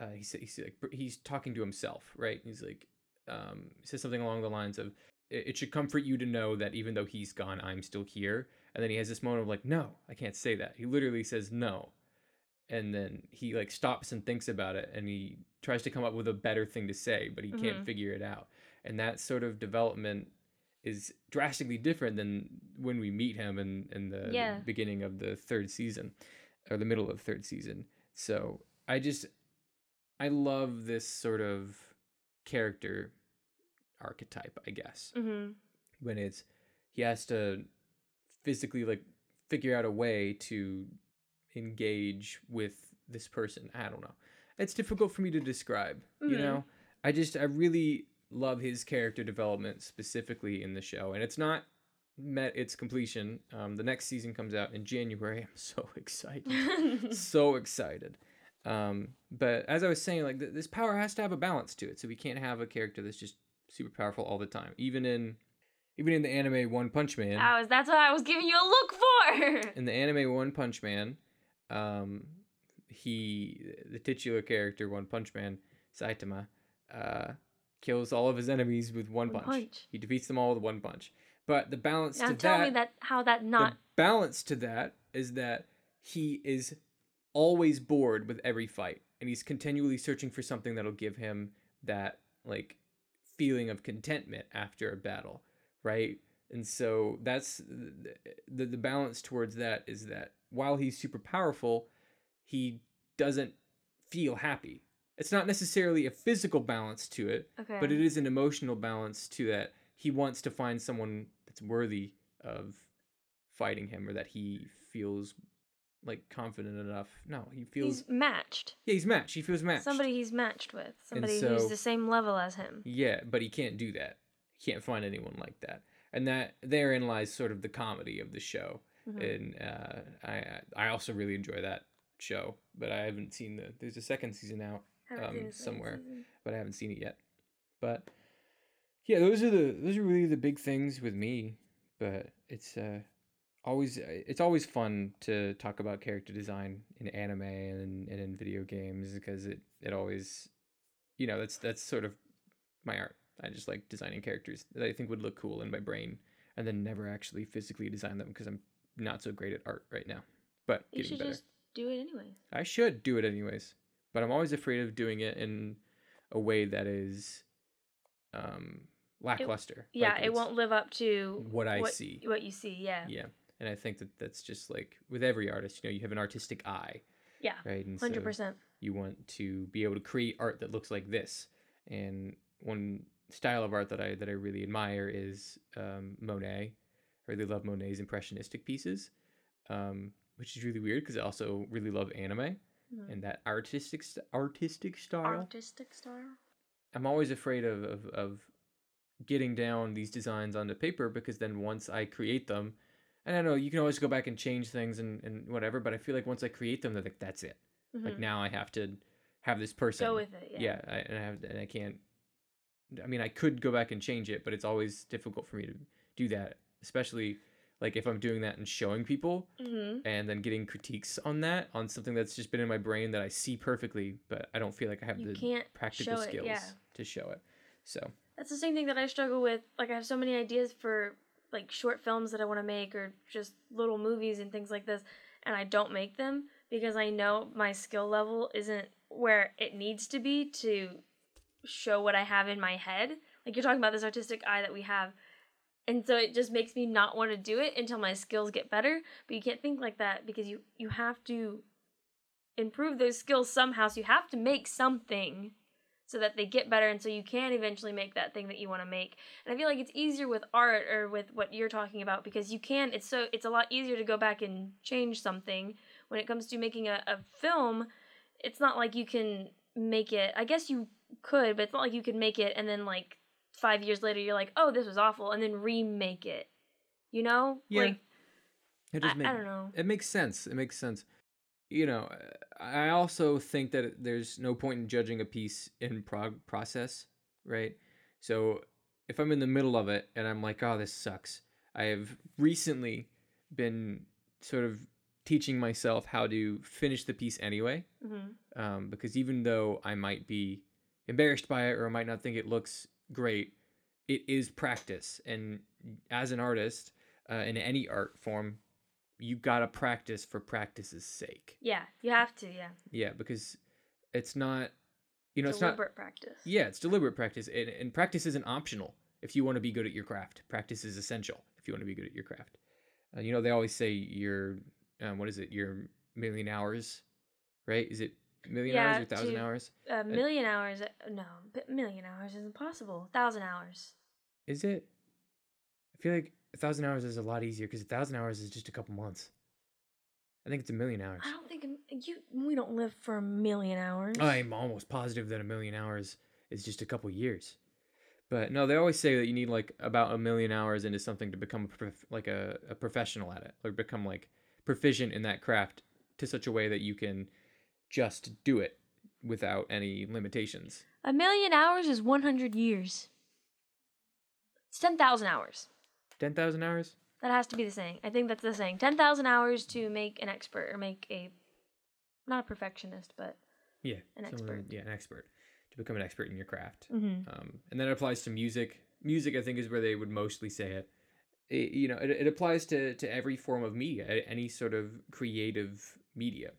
uh, he sa- he's like he's talking to himself, right? He's like, um, he says something along the lines of, "It should comfort you to know that even though he's gone, I'm still here." And then he has this moment of like, "No, I can't say that." He literally says no, and then he like stops and thinks about it, and he tries to come up with a better thing to say, but he can't Mhm. figure it out. And that sort of development is drastically different than when we meet him in in the, the Yeah. beginning of the third season or the middle of the third season. So I just I love this sort of character archetype, I guess Mm-hmm. when it's he has to physically like figure out a way to engage with this person. I don't know. It's difficult for me to describe, you Mhm. know. I just I really love his character development specifically in the show and it's not met its completion. Um, the next season comes out in January. I'm so excited so excited. Um, but as I was saying, like th- this power has to have a balance to it, so we can't have a character that's just super powerful all the time. Even in, even in the anime One Punch Man, I was, that's what I was giving you a look for. in the anime One Punch Man, um, he the titular character One Punch Man Saitama, uh, kills all of his enemies with one, One punch. punch. He defeats them all with one punch. But the balance Now to tell that, me that how that not the balance to that is that he is always bored with every fight and he's continually searching for something that'll give him that like feeling of contentment after a battle right and so that's the, the, the balance towards that is that while he's super powerful he doesn't feel happy it's not necessarily a physical balance to it okay. but it is an emotional balance to that he wants to find someone that's worthy of fighting him or that he feels like confident enough no he feels he's matched. yeah he's matched he feels matched Somebody he's matched with. Somebody so- who's the same level as him. yeah but he can't do that he can't find anyone like that and that therein lies sort of the comedy of the show Mhm. and uh, I I also really enjoy that show but I haven't seen the there's a second season out um, seen the second somewhere. but I haven't seen it yet. But yeah, those are the those are really the big things with me. But it's uh always it's always fun to talk about character design in anime and, and in video games because it it always you know that's that's sort of my art. I just like designing characters that I think would look cool in my brain and then never actually physically design them because I'm not so great at art right now. But You getting should better. just do it anyway. I should do it anyways, but I'm always afraid of doing it in a way that is um lackluster. Yeah, Like, it won't live up to what I what, see. What you see, yeah. Yeah, and I think that that's just like with every artist, you know, you have an artistic eye, Yeah. right? And Hundred so percent. you want to be able to create art that looks like this. And one style of art that I that I really admire is um, Monet. I really love Monet's impressionistic pieces, um, which is really weird because I also really love anime Mhm. and that artistic artistic style. Artistic style. I'm always afraid of, of of getting down these designs onto paper because then once I create them, and I know you can always go back and change things and, and whatever, but I feel like once I create them, they're like that's it. Like Mhm. now I have to have this person. Go with it. Yeah. yeah, I, and I have and I can't. I mean, I could go back and change it, but it's always difficult for me to do that, especially like if I'm doing that and showing people hmm and then getting critiques on that on something that's just been in my brain that I see perfectly, but I don't feel like I have You the practical show it, skills yeah. to show it. So That's the same thing that I struggle with. Like I have so many ideas for like short films that I want to make or just little movies and things like this and I don't make them because I know my skill level isn't where it needs to be to show what I have in my head. Like you're talking about this artistic eye that we have. And so it just makes me not want to do it until my skills get better. But you can't think like that because you you have to improve those skills somehow. So you have to make something so that they get better and so you can eventually make that thing that you want to make. And I feel like it's easier with art or with what you're talking about because you can it's so it's a lot easier to go back and change something when it comes to making a, a film. It's not like you can make it I guess you could, but it's not like you could make it and then like five years later you're like, oh this was awful and then remake it. You know? Yeah. Like it I, just I make- don't know. it makes sense. It makes sense. You know, I also think that there's no point in judging a piece in prog process, right? So if I'm in the middle of it and I'm like, oh, this sucks, I have recently been sort of teaching myself how to finish the piece anyway. hmm um, because even though I might be embarrassed by it or I might not think it looks great, it is practice. And as an artist, uh, in any art form, you gotta practice for practice's sake. Yeah, you have to, yeah. Yeah, because it's not, you know, it's not. Deliberate practice. Yeah, it's deliberate practice, and, and practice isn't optional. if you want to be good at your craft. Practice is essential if you want to be good at your craft. Uh, you know, they always say your um, what is it? Your million hours, right? Is it million Yeah, hours or thousand to- hours? A million hours? uh, No, a million hours is impossible. Thousand hours. Is it? I feel like a thousand hours is a lot easier because a thousand hours is just a couple months. I think it's a million hours. I don't think you. We don't live for a million hours. I'm almost positive that a million hours is just a couple years. But no, they always say that you need like about a million hours into something to become a prof- like a, a professional at it, or become like proficient in that craft to such a way that you can just do it without any limitations. A million hours is one hundred years. It's ten thousand hours. Ten thousand hours? That has to be the saying. I think that's the saying. Ten thousand hours to make an expert or make a, not a perfectionist, but Yeah, An expert. Yeah, an expert to become an expert in your craft. mm-hmm. um, and that applies to music. Music, I think, is where they would mostly say it. It- you know, it, it applies to to every form of media, any sort of creative media.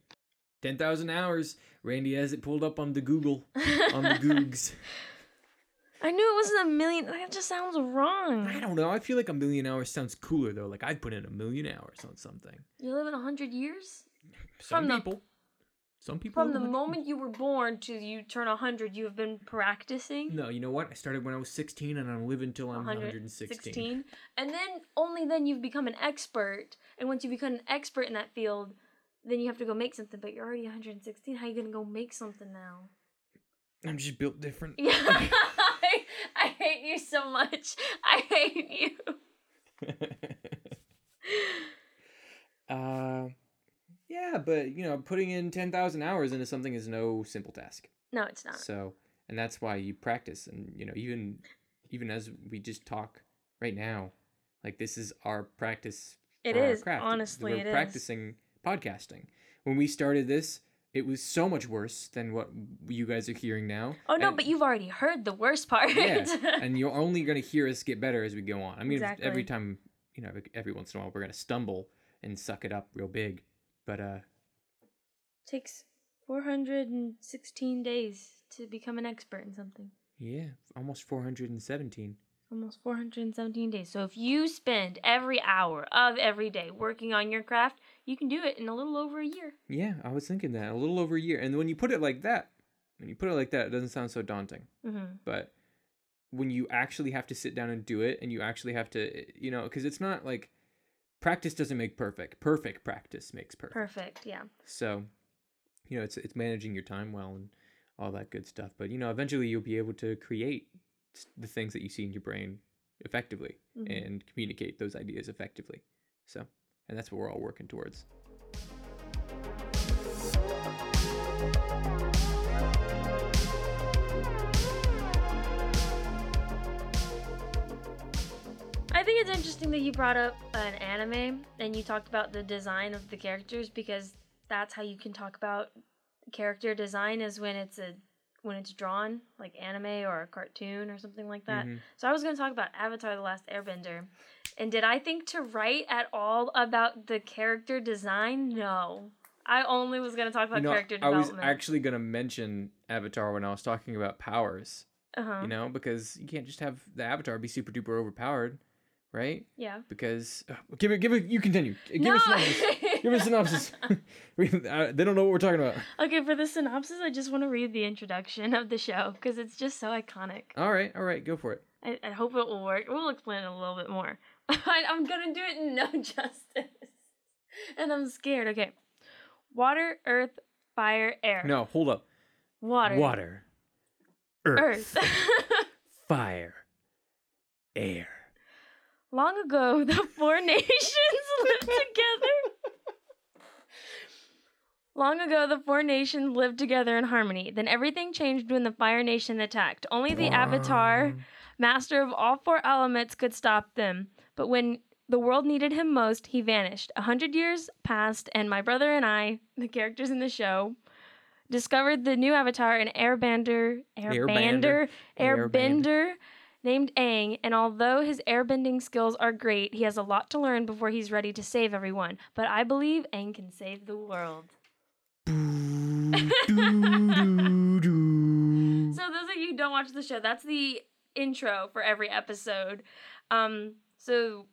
Ten thousand hours. Randy has it pulled up on the Google on the Googs. I knew it wasn't a million. That just sounds wrong. I don't know. I feel like a million hours sounds cooler though. Like I'd put in a million hours on something. You live in a hundred years. Some From the- people. Some people. From the moment you were born to you turn a hundred, you have been practicing. No, you know what? I started when I was sixteen, and I'm living until I'm 116. 116 and then only then you've become an expert and once you become an expert in that field then you have to go make something but you're already 116 how are you gonna go make something now I'm just built different. yeah I, I hate you so much i hate you uh, yeah, but you know, putting in ten thousand hours into something is no simple task. no it's not So, and that's why you practice, and you know, even even as we just talk right now, like this is our practice. It is honestly, we're it is. practicing podcasting. When we started this, it was so much worse than what you guys are hearing now. oh no and- but you've already heard the worst part yeah, and you're only going to hear us get better as we go on. I mean, Exactly. every time, you know, every, once in a while, we're going to stumble and suck it up real big. But uh, takes 416 days to become an expert in something yeah, almost 417. Almost 417 days. So if you spend every hour of every day working on your craft, you can do it in a little over a year. Yeah, I was thinking that a little over a year. And when you put it like that, when you put it like that, it doesn't sound so daunting. Mm-hmm. But when you actually have to sit down and do it, and you actually have to, you know, because it's not like practice doesn't make perfect. Perfect practice makes perfect. Perfect. Yeah. So, you know, it's it's managing your time well and all that good stuff. But you know, eventually you'll be able to create the things that you see in your brain effectively Mhm. and communicate those ideas effectively. So, and that's what we're all working towards. I think it's interesting that you brought up an anime and you talked about the design of the characters because that's how you can talk about character design is when it's a when it's drawn like anime or a cartoon or something like that. Mhm. So I was going to talk about Avatar the Last Airbender. And did I think to write at all about the character design? No. I only was going to talk about You know, character I was actually going to mention Avatar when I was talking about powers, uh-huh. you know, because you can't just have the Avatar be super duper overpowered, right? Yeah. Because uh, give it, give it, you continue. Give no. a synopsis. give me a synopsis. We- uh, they don't know what we're talking about. okay, for the synopsis, I just want to read the introduction of the show because it's just so iconic. All right, all right, go for it. I, I hope it will work. We'll explain it a little bit more. I, I'm gonna do it no justice, and I'm scared. Okay, water, earth, fire, air. No, hold up. water, Water, earth, earth. fire, air. Long ago, the four nations lived together. Long ago, the four nations lived together in harmony. Then everything changed when the Fire Nation attacked. Only the Avatar, master of all four elements, could stop them. But when the world needed him most, he vanished. A hundred years passed, and my brother and I, the characters in the show, discovered the new Avatar, an airbender, airbender, Airbender. airbender named Aang. And although his airbending skills are great, he has a lot to learn before he's ready to save everyone. But I believe Aang can save the world. So those of you who don't watch the show, that's the intro for every episode. Um, so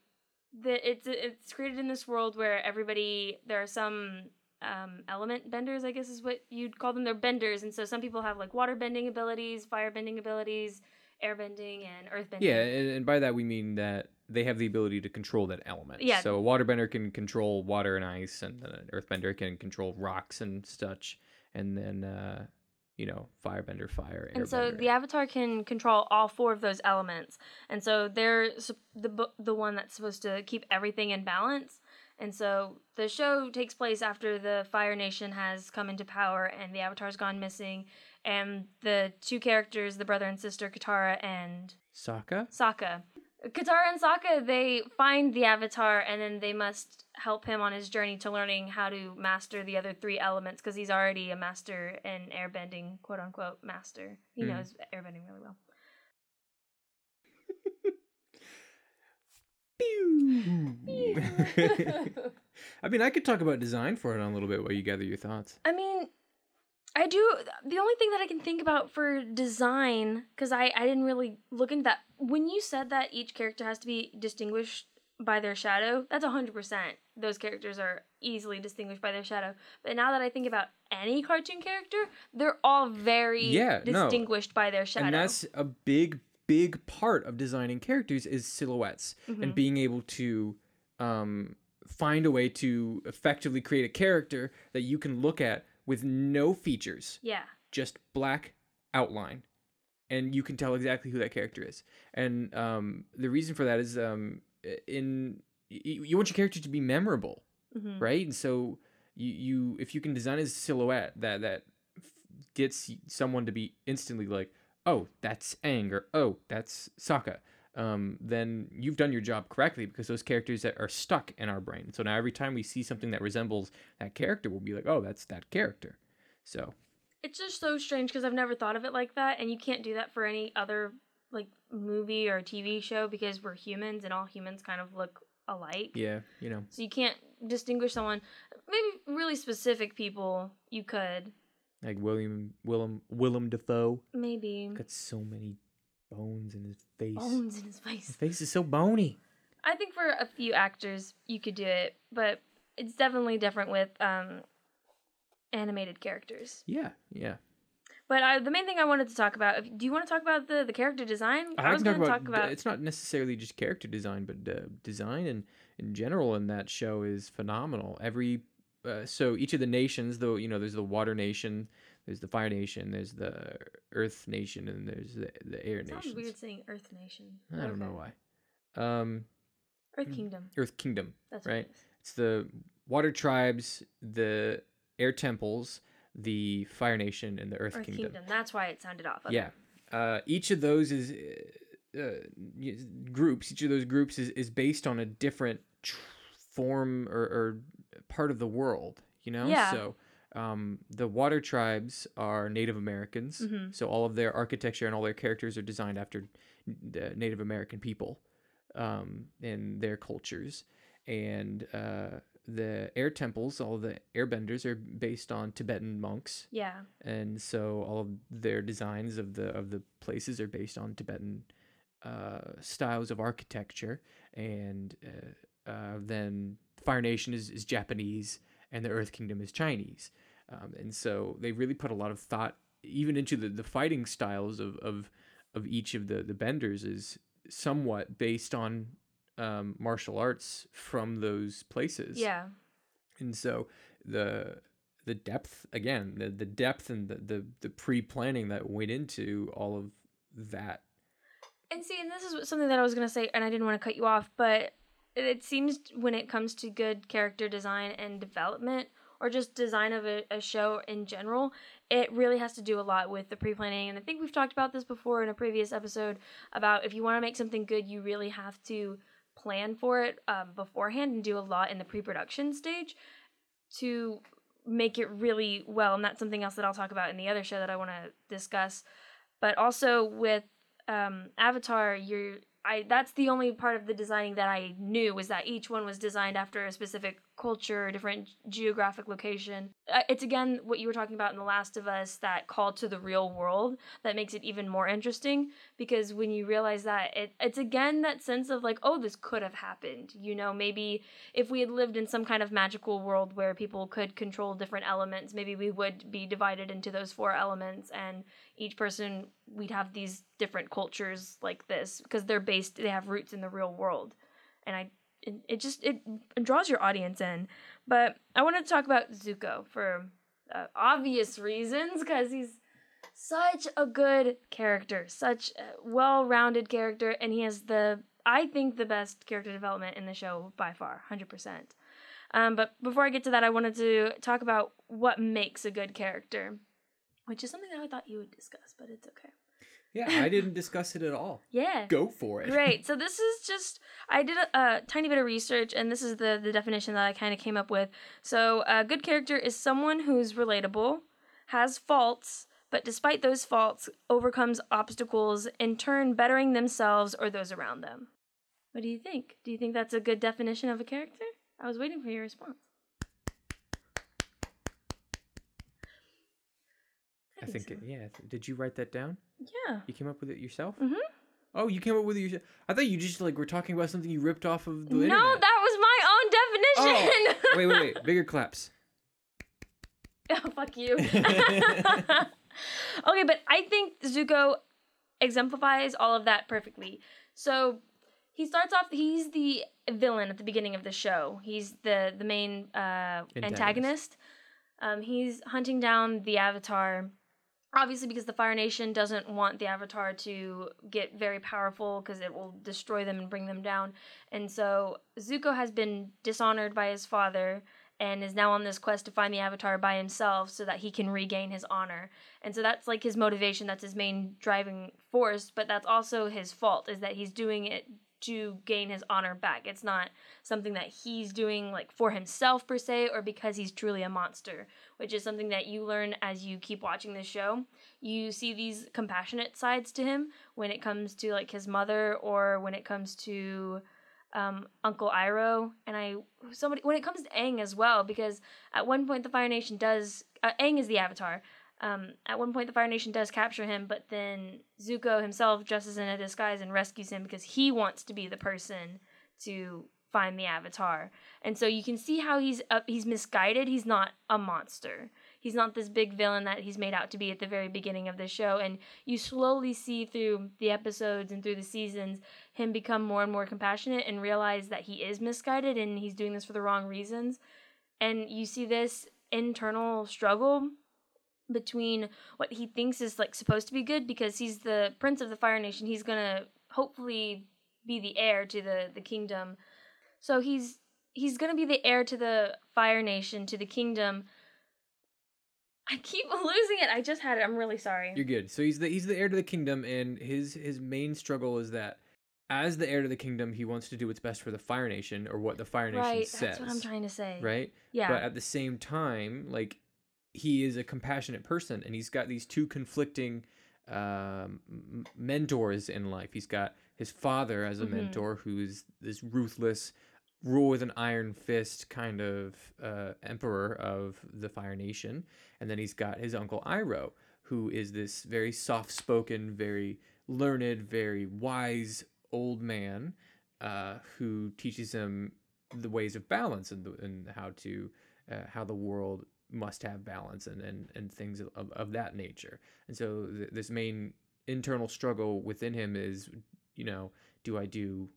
the it's it's created in this world where everybody there are some um, element benders, I guess is what you'd call them. They're benders, and so some people have like water bending abilities, fire bending abilities, air bending, and earth bending. Yeah, and, and by that we mean that they have the ability to control that element. Yeah. So a waterbender can control water and ice, and then an earthbender can control rocks and such, and then uh, you know, firebender, fire, and so the avatar can control all four of those elements and so they're the the one that's supposed to keep everything in balance and so the show takes place after the fire nation has come into power and the avatar's gone missing and the two characters the brother and sister katara and Sokka. Sokka. Katara and Sokka, they find the Avatar and then they must help him on his journey to learning how to master the other three elements because he's already a master and airbending, quote unquote, master. He Mm. knows airbending really well. I mean, I could talk about design for it on a little bit while you gather your thoughts. I mean, I do. The only thing that I can think about for design, because I, I didn't really look into that. When you said that each character has to be distinguished by their shadow, that's 100%. Those characters are easily distinguished by their shadow. But now that I think about any cartoon character, they're all very Yeah, no. distinguished by their shadow. And that's a big, big part of designing characters is silhouettes Mhm. and being able to um, find a way to effectively create a character that you can look at with no features, yeah. just black outline, and you can tell exactly who that character is. And um, the reason for that is um, in you, you want your character to be memorable hmm right? And so you, you if you can design a silhouette that that gets someone to be instantly like, oh, that's Aang or oh, that's Sokka, um, then you've done your job correctly because those characters that are stuck in our brain. So now every time we see something that resembles that character, we'll be like, oh, that's that character. So It's just so strange because I've never thought of it like that, and you can't do that for any other like movie or TV show because we're humans and all humans kind of look alike. yeah, you know, So you can't distinguish someone. Maybe really specific people you could. like William Willem Willem Dafoe Maybe got so many bones in his face. bones in his face. His face. face is so bony. I think for a few actors you could do it, but it's definitely different with um, animated characters. Yeah, yeah. But I, the main thing I wanted to talk about. If, do you want to talk about the the character design? I, was going to talk about, It's not necessarily just character design, but uh, design and in general in that show is phenomenal. Every uh, so each of the nations, though, you know, there's the Water Nation, there's the Fire Nation, there's the Earth Nation, and there's the the Air Nation. sounds weird saying Earth Nation. I don't know why. Um, Earth Kingdom. Earth Kingdom. That's right. What it is. It's the Water Tribes, the Air Temples, the Fire Nation, and the Earth, Earth Kingdom. Kingdom. That's why it sounded off. Okay. Yeah. Uh, each of those is uh, groups. Each of those groups is, is based on a different tr- form or, or part of the world. You know. Yeah. So um, the water tribes are Native Americans. Mhm. So all of their architecture and all their characters are designed after the Native American people um, and their cultures. And uh, the air temples, all the airbenders are based on Tibetan monks Yeah. and so all of their designs of the of the places are based on Tibetan uh, styles of architecture, and uh, uh, then Fire Nation is, is Japanese, and the Earth Kingdom is Chinese, um, and so they really put a lot of thought even into the, the fighting styles of, of of each of the the benders is somewhat based on um, martial arts from those places Yeah. and so the the depth again the, the depth and the, the the pre-planning that went into all of that And see, and this is something that I was gonna say, and I didn't want to cut you off, but it seems when it comes to good character design and development, or just design of a, a show in general, it really has to do a lot with the pre-planning. And I think we've talked about this before in a previous episode about if you want to make something good, you really have to plan for it um, beforehand and do a lot in the pre-production stage to make it really well. And that's something else that I'll talk about in the other show that I want to discuss. But also with um, Avatar, you're I that's the only part of the designing that I knew was that each one was designed after a specific culture, different geographic location. Uh, it's again what you were talking about in The Last of Us, that call to the real world that makes it even more interesting because when you realize that it, it's again that sense of like, oh, this could have happened. You know, maybe if we had lived in some kind of magical world where people could control different elements, maybe we would be divided into those four elements and each person we'd have these different cultures like this because they're based they have roots in the real world. And I it, it just it, draws your audience in. But I wanted to talk about Zuko for uh, obvious reasons because he's such a good character, such a well-rounded character, and he has the I think the best character development in the show by far, hundred percent. Um, but before I get to that, I wanted to talk about what makes a good character, which is something that I thought you would discuss, but it's okay. Yeah, I didn't discuss it at all. Yeah. Go for it. Great. So this is just I did a, a tiny bit of research, and this is the the definition that I kind of came up with. So a good character is someone who's relatable, has faults, but despite those faults, overcomes obstacles, in turn bettering themselves or those around them. What do you think? Do you think that's a good definition of a character? I was waiting for your response. I think, it, yeah. Did you write that down? Yeah. You came up with it yourself? Mhm. Oh, you came up with it yourself. I thought you just like were talking about something you ripped off of the internet No, internet. that was my own definition. Oh, wait, wait, wait. Bigger claps. oh, fuck you. okay, but I think Zuko exemplifies all of that perfectly. So he starts off he's the villain at the beginning of the show. He's the the main uh Antagonist. antagonist. Um he's hunting down the avatar obviously because the Fire Nation doesn't want the Avatar to get very powerful because it will destroy them and bring them down. And so Zuko has been dishonored by his father and is now on this quest to find the Avatar by himself so that he can regain his honor. And so that's like his motivation, that's his main driving force, but that's also his fault is that he's doing it to gain his honor back. It's not something that he's doing like for himself per se or because he's truly a monster, which is something that you learn as you keep watching this show. You see these compassionate sides to him when it comes to like his mother or when it comes to um, Uncle Iroh and I somebody when it comes to Aang as well because at one point the Fire Nation does uh, Aang is the Avatar. Um, at one point, the Fire Nation does capture him, but then Zuko himself dresses in a disguise and rescues him because he wants to be the person to find the Avatar. And so you can see how he's uh, he's misguided. He's not a monster. He's not this big villain that he's made out to be at the very beginning of the show. And you slowly see through the episodes and through the seasons him become more and more compassionate and realize that he is misguided and he's doing this for the wrong reasons. And you see this internal struggle between what he thinks is like supposed to be good because he's the prince of the fire nation he's gonna hopefully be the heir to the the kingdom. So he's he's gonna be the heir to the fire nation to the kingdom. I keep losing it. I just had it. I'm really sorry. You're good. So he's the he's the heir to the kingdom, and his his main struggle is that as the heir to the kingdom, he wants to do what's best for the Fire Nation or what the Fire Nation right. Says. that's what i'm trying to say. Right. yeah. But at the same time, like he is a compassionate person, and he's got these two conflicting um, mentors in life. He's got his father as a Mhm. mentor, who's this ruthless, rule with an iron fist kind of uh, emperor of the Fire Nation, and then he's got his uncle Iroh, who is this very soft-spoken, very learned, very wise old man uh, who teaches him the ways of balance and, the, and how to uh, how the world must have balance and and, and things of, of that nature. And so th- this main internal struggle within him is, you know, do I do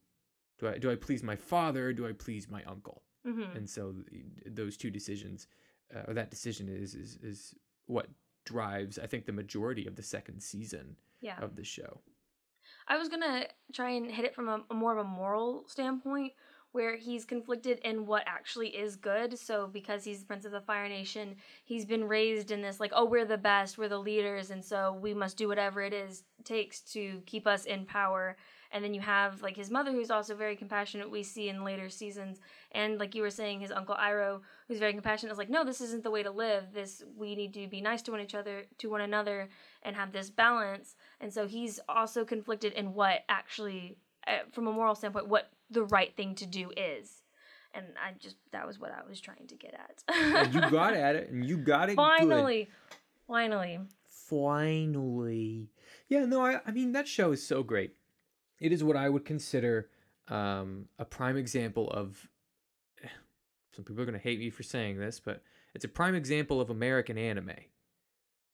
do I do I please my father? Or do I please my uncle? mm-hmm. And so th- those two decisions, uh, or that decision is is is what drives I think the majority of the second season yeah of the show. I was gonna try and hit it from a, a more of a moral standpoint, where he's conflicted in what actually is good. So because he's the prince of the Fire Nation, he's been raised in this like, oh, we're the best, we're the leaders, and so we must do whatever it is takes to keep us in power. And then you have like his mother, who's also very compassionate. We see in later seasons, and like you were saying, his uncle Iroh, who's very compassionate, is like, no, this isn't the way to live. This we need to be nice to one each other, to one another, and have this balance. And so he's also conflicted in what actually uh, from a moral standpoint what the right thing to do is. And I just that was what I was trying to get at. And you got at it, and you got it. good. finally, finally. Finally. Yeah, no, I, I mean, that show is so great. It is what I would consider um, a prime example of. Some people are going to hate me for saying this, but it's a prime example of American anime,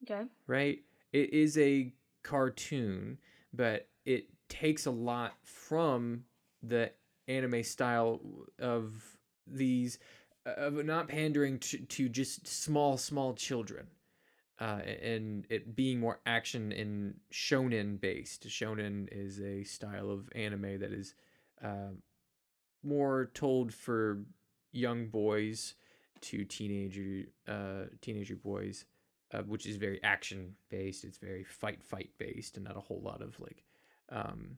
Okay. right? It is a cartoon, but it takes a lot from the anime style of these, of not pandering to, to just small, small children uh, and it being more action and shonen based. Shonen is a style of anime that is uh, more told for young boys to teenager uh, teenager boys, uh, which is very action based. It's very fight fight based, and not a whole lot of like, um,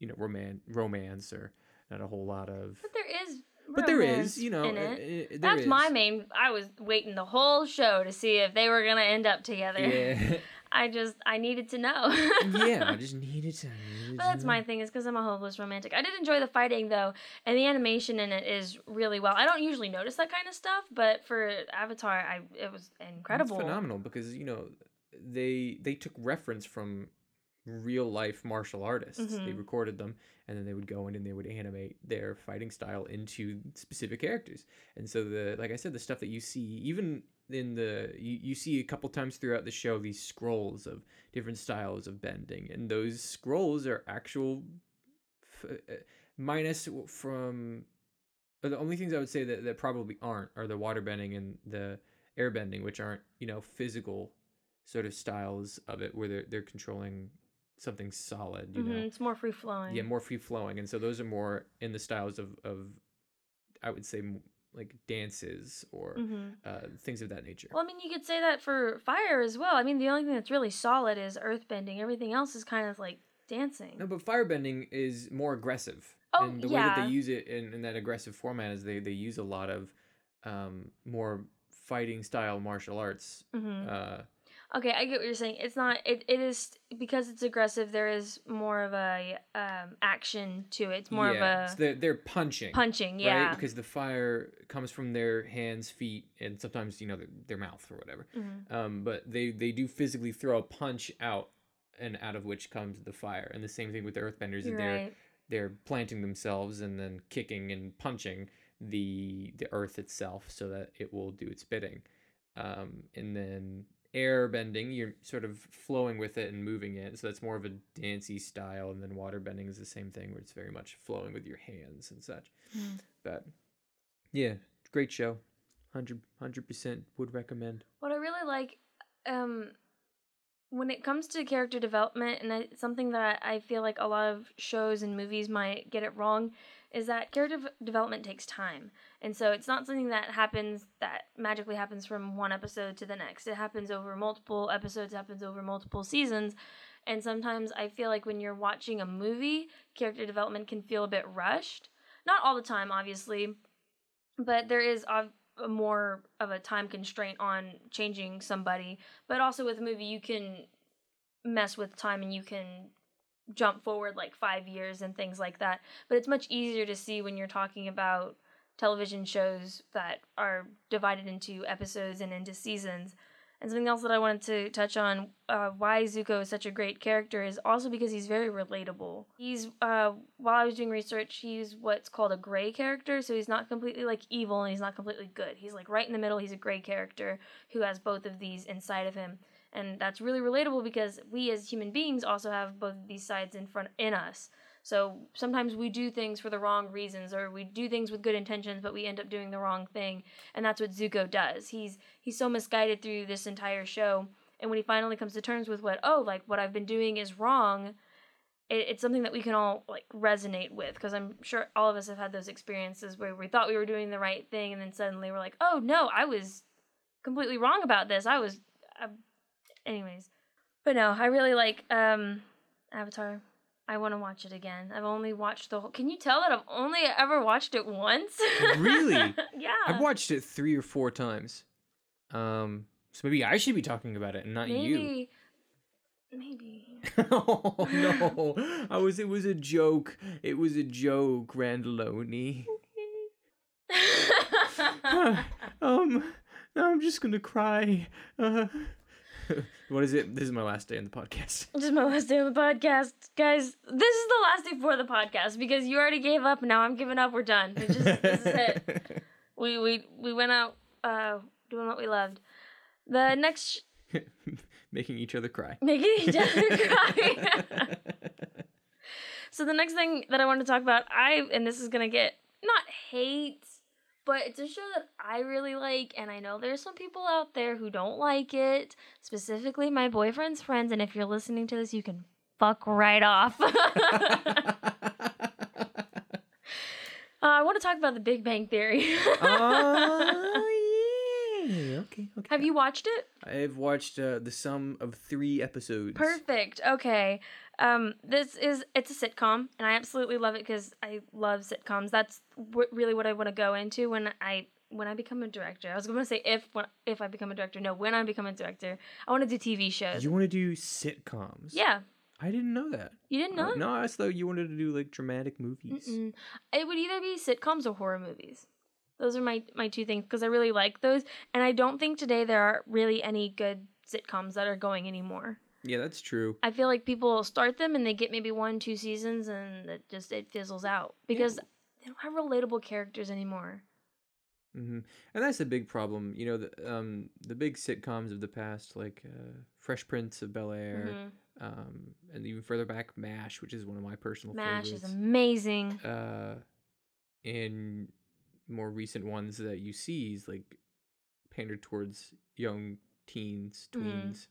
you know, roman romance or not a whole lot of. But there is. But there romance you know, in it. uh, there That's my main. I was waiting the whole show to see if they were gonna end up together. Yeah, I just I needed to know. yeah. I just needed to. needed But to that's know. my thing is because I'm a hopeless romantic. I did enjoy the fighting though, and the animation in it is really well. I don't usually notice that kind of stuff, but for Avatar, I it was incredible. It's phenomenal because you know they they took reference from real life martial artists. They Mhm. recorded them and then they would go in and they would animate their fighting style into specific characters. And so the like I said, the stuff that you see even in the you, you see a couple times throughout the show these scrolls of different styles of bending and those scrolls are actual f- uh, minus from uh, the only things I would say that, that probably aren't are the water bending and the air bending, which aren't you know physical sort of styles of it where they're they're controlling something solid, you Mhm, know, It's more free flowing. yeah, more free flowing, and so those are more in the styles of of I would say like dances or hmm uh, things of that nature. Well, I mean, you could say that for fire as well. I mean, the only thing that's really solid is earth bending. Everything else is kind of like dancing. No, but fire bending is more aggressive. Oh, and the way that they use it in, in that aggressive format is they, they use a lot of um, more fighting style martial arts. hmm Uh, Okay, I get what you're saying. It's not. It, it is because it's aggressive. There is more of a um, action to it. It's more yeah, of so a they're, they're punching. punching. Right? Yeah. Because the fire comes from their hands, feet, and sometimes, you know, their, their mouth or whatever. Mhm. Um, but they, they do physically throw a punch out, and out of which comes the fire. And the same thing with the earthbenders. You're they're right. they're planting themselves and then kicking and punching the the earth itself so that it will do its bidding um, and then air bending you're sort of flowing with it and moving it. So that's more of a dancey style and then water bending is the same thing where it's very much flowing with your hands and such. Mm. but yeah great show. 100 100% would recommend. What I really like, um, when it comes to character development, and I, something that I feel like a lot of shows and movies might get it wrong, is that character v- development takes time, and so it's not something that happens that magically happens from one episode to the next. It happens over multiple episodes, happens over multiple seasons. And sometimes I feel like when you're watching a movie, character development can feel a bit rushed. Not all the time, obviously, but there is a more of a time constraint on changing somebody. But also with a movie, you can mess with time and you can jump forward like five years and things like that. But it's much easier to see when you're talking about television shows that are divided into episodes and into seasons. And something else that I wanted to touch on, uh, why Zuko is such a great character, is also because he's very relatable. He's, uh, while I was doing research, he's what's called a gray character, so he's not completely like evil and he's not completely good. He's like right in the middle. He's a gray character who has both of these inside of him, and that's really relatable because we as human beings also have both these sides in front in us. So sometimes we do things for the wrong reasons, or we do things with good intentions, but we end up doing the wrong thing, and that's what Zuko does. He's he's so misguided through this entire show, and when he finally comes to terms with what oh like what I've been doing is wrong, it, it's something that we can all like resonate with because I'm sure all of us have had those experiences where we thought we were doing the right thing, and then suddenly we're like oh no I was completely wrong about this. I was, uh, anyways, but no, I really like um Avatar. I want to watch it again. I've only watched the whole. Can you tell that I've only ever watched it once? Really? yeah. i've watched it three or four times um so maybe i should be talking about it and not you Maybe. Maybe. oh no! I was. It was a joke. It was a joke, Randaloni. um, now I'm just gonna cry. Uh, what is it? This is my last day on the podcast. This is my last day on the podcast, guys. This is the last day for the podcast because you already gave up. Now I'm giving up. We're done. Just, this is it. We we we went out uh doing what we loved. The next sh- Making each other cry. making each other cry. so the next thing that I want to talk about, I and this is gonna get not hate, but it's a show that I really like, and I know there's some people out there who don't like it, specifically my boyfriend's friends. And if you're listening to this, you can fuck right off. Uh, I want to talk about the Big Bang Theory. oh yeah. Okay. Okay. Have you watched it? I've watched uh, the sum of three episodes. Perfect. Okay. Um, this is it's a sitcom, and I absolutely love it because I love sitcoms. That's w- really what I want to go into when I when I become a director. I was going to say if when, if I become a director. No, when I become a director, I want to do TV shows. You want to do sitcoms? yeah, I didn't know that. you didn't know? No, I thought you wanted to do like dramatic movies. Mm-mm. It would either be sitcoms or horror movies. Those are my my two things because I really like those, and I don't think today there are really any good sitcoms that are going anymore. Yeah, that's true. I feel like people start them and they get maybe one, two seasons, and it just it fizzles out because they don't have relatable characters anymore. hmm And that's a big problem. You know, the um the big sitcoms of the past, like uh, Fresh Prince of Bel Air, Mhm. um, and even further back, Mash, which is one of my personal favorites. Mash is amazing. uh, in more recent ones that you see is like pandered towards young teens, Mhm. tweens. Uh,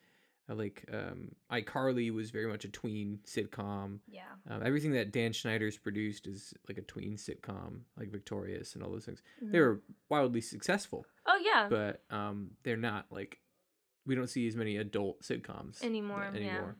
like um, iCarly was very much a tween sitcom. Yeah. Um, everything that Dan Schneider's produced is like a tween sitcom, like Victorious and all those things. Mhm. They were wildly successful, Oh yeah. but um, they're not like we don't see as many adult sitcoms anymore. th- Yeah.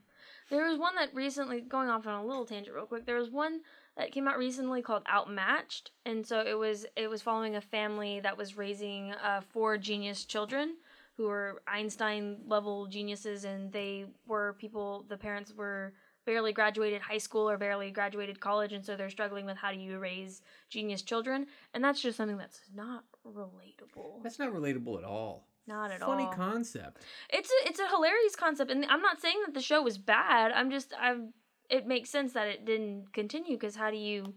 There was one that recently going off on a little tangent real quick. There was one that came out recently called Outmatched, and so it was it was following a family that was raising uh, four genius children who were Einstein level geniuses, and they were people. The parents were barely graduated high school or barely graduated college, and so they're struggling with how do you raise genius children, and that's just something that's not relatable. That's not relatable at all. Not at Funny all. concept. It's a, it's a hilarious concept, and I'm not saying that the show was bad. I'm just I'm. It makes sense that it didn't continue because how do you?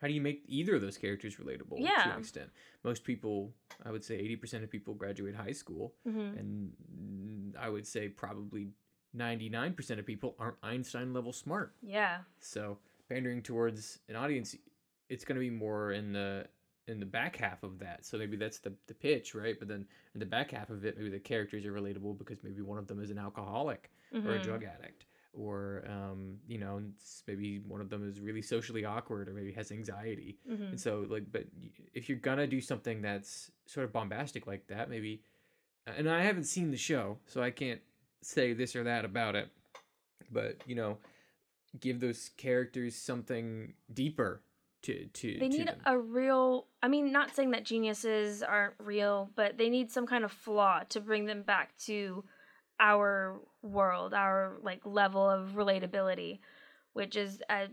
How do you make either of those characters relatable to Yeah. an extent? Most people, I would say 80% of people graduate high school, Mhm. and I would say probably 99% of people aren't Einstein level smart. Yeah, So pandering towards an audience, it's going to be more in the in the back half of that. So maybe that's the the pitch, right? But then in the back half of it, maybe the characters are relatable because maybe one of them is an alcoholic or a Mhm. drug addict or um, you know maybe one of them is really socially awkward or maybe has anxiety Mhm. and so like but if you're gonna do something that's sort of bombastic like that maybe and i haven't seen the show so i can't say this or that about it but you know give those characters something deeper to to They to need them. a real. I mean, not saying that geniuses aren't real, but they need some kind of flaw to bring them back to our world, our like level of relatability, which is uh,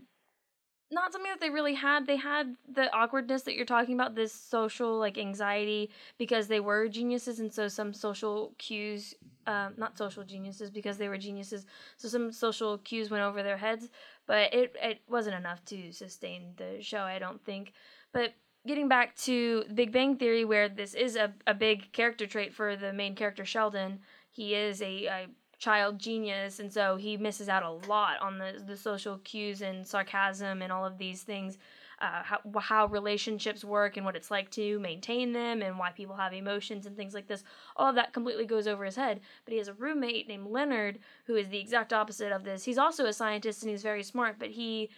not something that they really had. They had the awkwardness that you're talking about, this social like anxiety because they were geniuses, and so some social cues, um, not social geniuses because they were geniuses, so some social cues went over their heads, but it it wasn't enough to sustain the show, I don't think. But getting back to Big Bang Theory, where this is a, a big character trait for the main character Sheldon, he is a, a child genius, and so he misses out a lot on the, the social cues and sarcasm and all of these things. Uh, how, how relationships work and what it's like to maintain them and why people have emotions and things like this. All of that completely goes over his head. But he has a roommate named Leonard who is the exact opposite of this. He's also a scientist and he's very smart, but he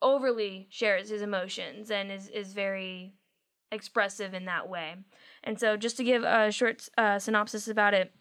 overly shares his emotions and is, is very expressive in that way. And so, just to give a short uh, synopsis about it,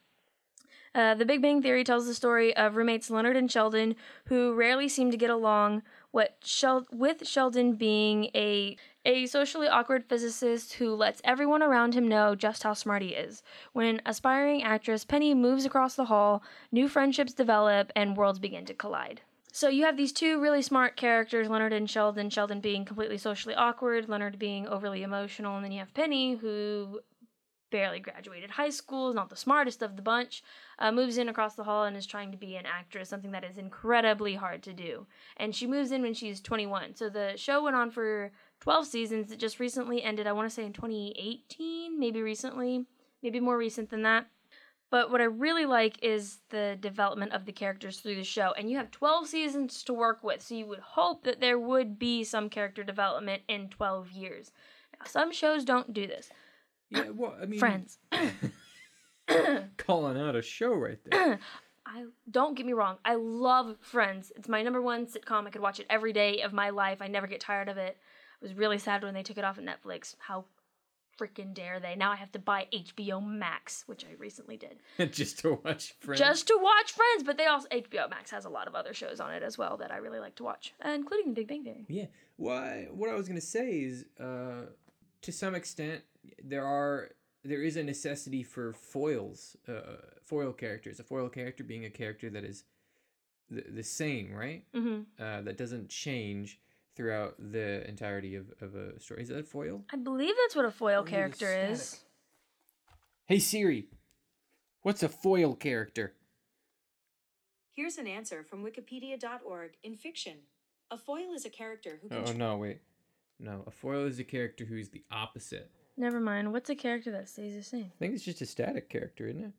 Uh, the Big Bang Theory tells the story of roommates Leonard and Sheldon who rarely seem to get along. What Shel- with Sheldon being a a socially awkward physicist who lets everyone around him know just how smart he is. When aspiring actress Penny moves across the hall, new friendships develop and worlds begin to collide. So you have these two really smart characters, Leonard and Sheldon. Sheldon being completely socially awkward, Leonard being overly emotional, and then you have Penny who barely graduated high school, is not the smartest of the bunch, uh, moves in across the hall and is trying to be an actress, something that is incredibly hard to do. And she moves in when she's 21. So the show went on for 12 seasons. It just recently ended, I want to say in 2018, maybe recently, maybe more recent than that. But what I really like is the development of the characters through the show. And you have 12 seasons to work with, so you would hope that there would be some character development in 12 years. Now, some shows don't do this. Yeah, well, I mean, Friends. calling out a show right there. I don't get me wrong. I love Friends. It's my number one sitcom. I could watch it every day of my life. I never get tired of it. I was really sad when they took it off of Netflix. How freaking dare they? Now I have to buy HBO Max, which I recently did. Just to watch Friends. Just to watch Friends, but they also HBO Max has a lot of other shows on it as well that I really like to watch, including Big Bang Theory. Yeah. Well, I, what I was gonna say is, uh, to some extent, there are there is a necessity for foils, uh, foil characters. A foil character being a character that is the, the same, right? hmm Uh, that doesn't change throughout the entirety of, of a story. Is that a foil? I believe that's what a foil Or is it character is. Hey Siri, what's a foil character? Here's an answer from Wikipedia.org in fiction. A foil is a character who can Oh no, wait, no. A foil is a character who's the opposite. Never mind. What's a character that stays the same? I think it's just a static character, isn't it?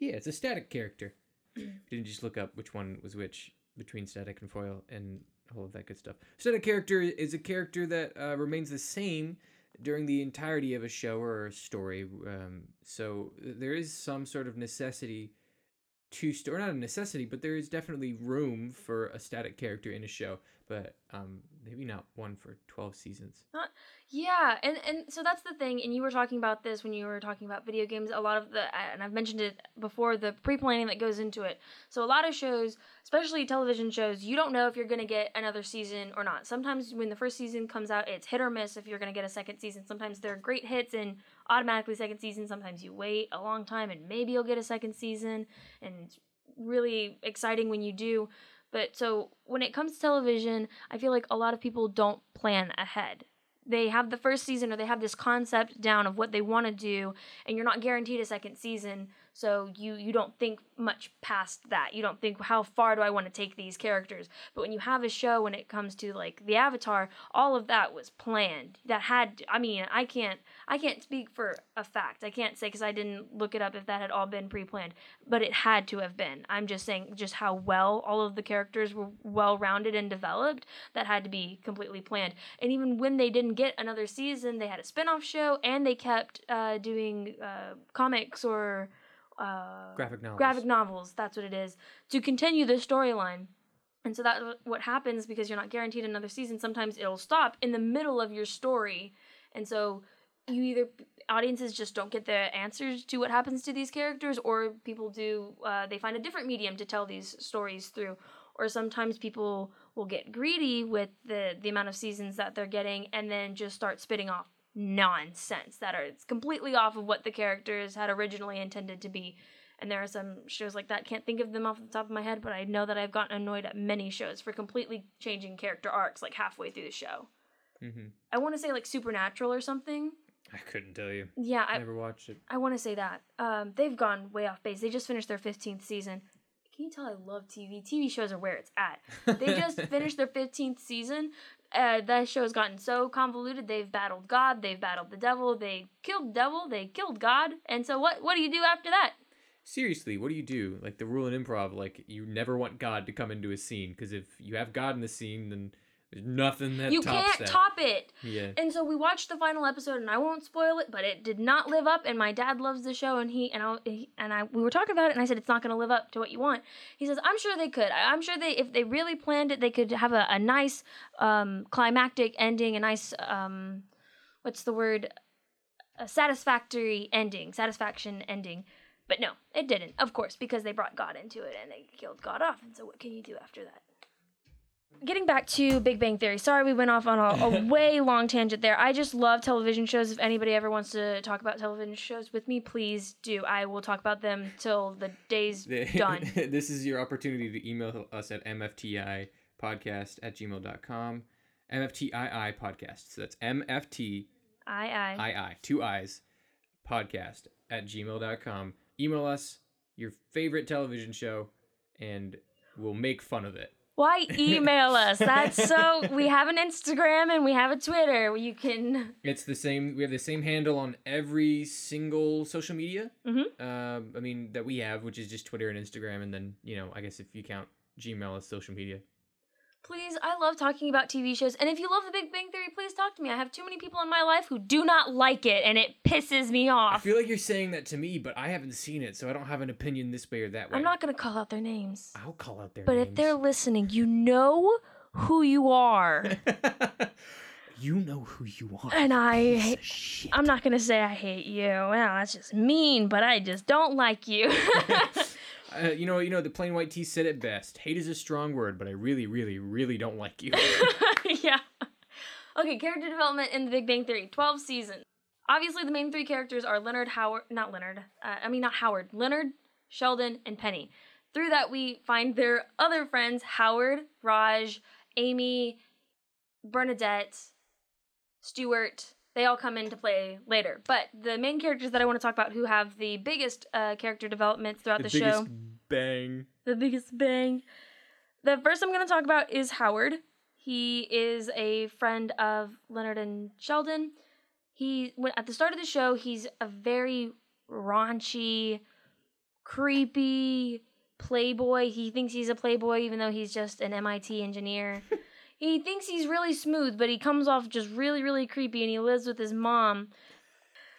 Yeah, it's a static character. Didn't just look up which one was which between static and foil and all of that good stuff. Static character is a character that uh, remains the same during the entirety of a show or a story. Um, so there is some sort of necessity to store, not a necessity, but there is definitely room for a static character in a show, but um, maybe not one for 12 seasons. not, Yeah, and and so that's the thing. And you were talking about this when you were talking about video games. A lot of the and I've mentioned it before the pre planning that goes into it. So a lot of shows, especially television shows, you don't know if you're gonna get another season or not. Sometimes when the first season comes out, it's hit or miss if you're gonna get a second season. Sometimes they're great hits and automatically second season. Sometimes you wait a long time and maybe you'll get a second season, and it's really exciting when you do. But so when it comes to television, I feel like a lot of people don't plan ahead they have the first season or they have this concept down of what they want to do and you're not guaranteed a second season so you you don't think much past that. You don't think how far do i want to take these characters? But when you have a show when it comes to like the avatar all of that was planned. That had i mean i can't i can't speak for a fact. I can't say because i didn't look it up if that had all been pre-planned but it had to have been. I'm just saying just how well all of the characters were well rounded and developed that had to be completely planned. And even when they didn't get another season they had a spin-off show and they kept uh, doing uh, comics or uh, Graphic novels. graphic novels that's what it is to continue the storyline. And so that's what happens because you're not guaranteed another season sometimes it'll stop in the middle of your story. And so you either audiences just don't get the answers to what happens to these characters or people do uh, they find a different medium to tell these stories through. Or sometimes people will get greedy with the the amount of seasons that they're getting and then just start spitting off nonsense that are it's completely off of what the characters had originally intended to be. And there are some shows like that can't think of them off the top of my head but i know that i've gotten annoyed at many shows for completely changing character arcs like halfway through the show. Mm-hmm. i want to say like supernatural or something. I couldn't tell you. yeah I never watched it. I want to say that. Um, they've gone way off base. They just finished their 15th season. Can you tell i love tv tv shows are where it's at. They just finished their 15th season uh, that show has gotten so convoluted. They've battled god they've battled the devil they killed the devil they killed god. And so what what do you do after that? Seriously, what do you do? Like the rule in improv, like you never want God to come into a scene because if you have God in the scene, then there's nothing that you can't that. top it yeah. and so we watched the final episode and i won't spoil it but it did not live up and my dad loves the show and he and i he, and i we were talking about it and i said it's not going to live up to what you want he says i'm sure they could i'm sure they if they really planned it they could have a, a nice um climactic ending a nice um what's the word a satisfactory ending satisfaction ending But no, it didn't, of course, because they brought God into it and they killed God off. And so, what can you do after that? Getting back to Big Bang Theory. Sorry, we went off on a, a way long tangent there. I just love television shows. If anybody ever wants to talk about television shows with me, please do. I will talk about them till the day's done. this is your opportunity to email us at mfti podcast at gmail.com. MFTII podcast. So that's MFT Aye, aye. II, two eyes, podcast at gmail.com. Email us your favorite television show and we'll make fun of it. Why email us? That's so. We have an Instagram and we have a Twitter. You can. It's the same. We have the same handle on every single social media. Mhm. Um, I mean that we have, which is just Twitter and Instagram, and then you know, I guess if you count Gmail as social media. Please, I love talking about TV shows. And if you love The Big Bang Theory, please talk to me. I have too many people in my life who do not like it, and it pisses me off. I feel like you're saying that to me, but I haven't seen it, so I don't have an opinion this way or that way. I'm not gonna call out their names. I'll call out their But names. if they're listening, you know who you are. you know who you are. And I hate- I'm not gonna say I hate you. Well, that's just mean, but I just don't like you. Uh, you know, you know, the Plain White T's said it best. Hate is a strong word, but I really, really, really don't like you. yeah. Okay, character development in The Big Bang Theory, 12 seasons. Obviously, the main three characters are Leonard Howard, not Leonard, uh, I mean, not Howard, Leonard, Sheldon, and Penny. Through that, we find their other friends Howard, Raj, Amy, Bernadette, Stuart. They all come into play later. But the main characters that I want to talk about who have the biggest uh, character developments throughout the, show. the show biggest bang. the biggest bang. The first I'm going to talk about is Howard. He is a friend of Leonard and Sheldon. He when at the start of the show, he's a very raunchy, creepy playboy. He thinks he's a playboy even though he's just an MIT engineer. he thinks he's really smooth, but he comes off just really really creepy and he lives with his mom.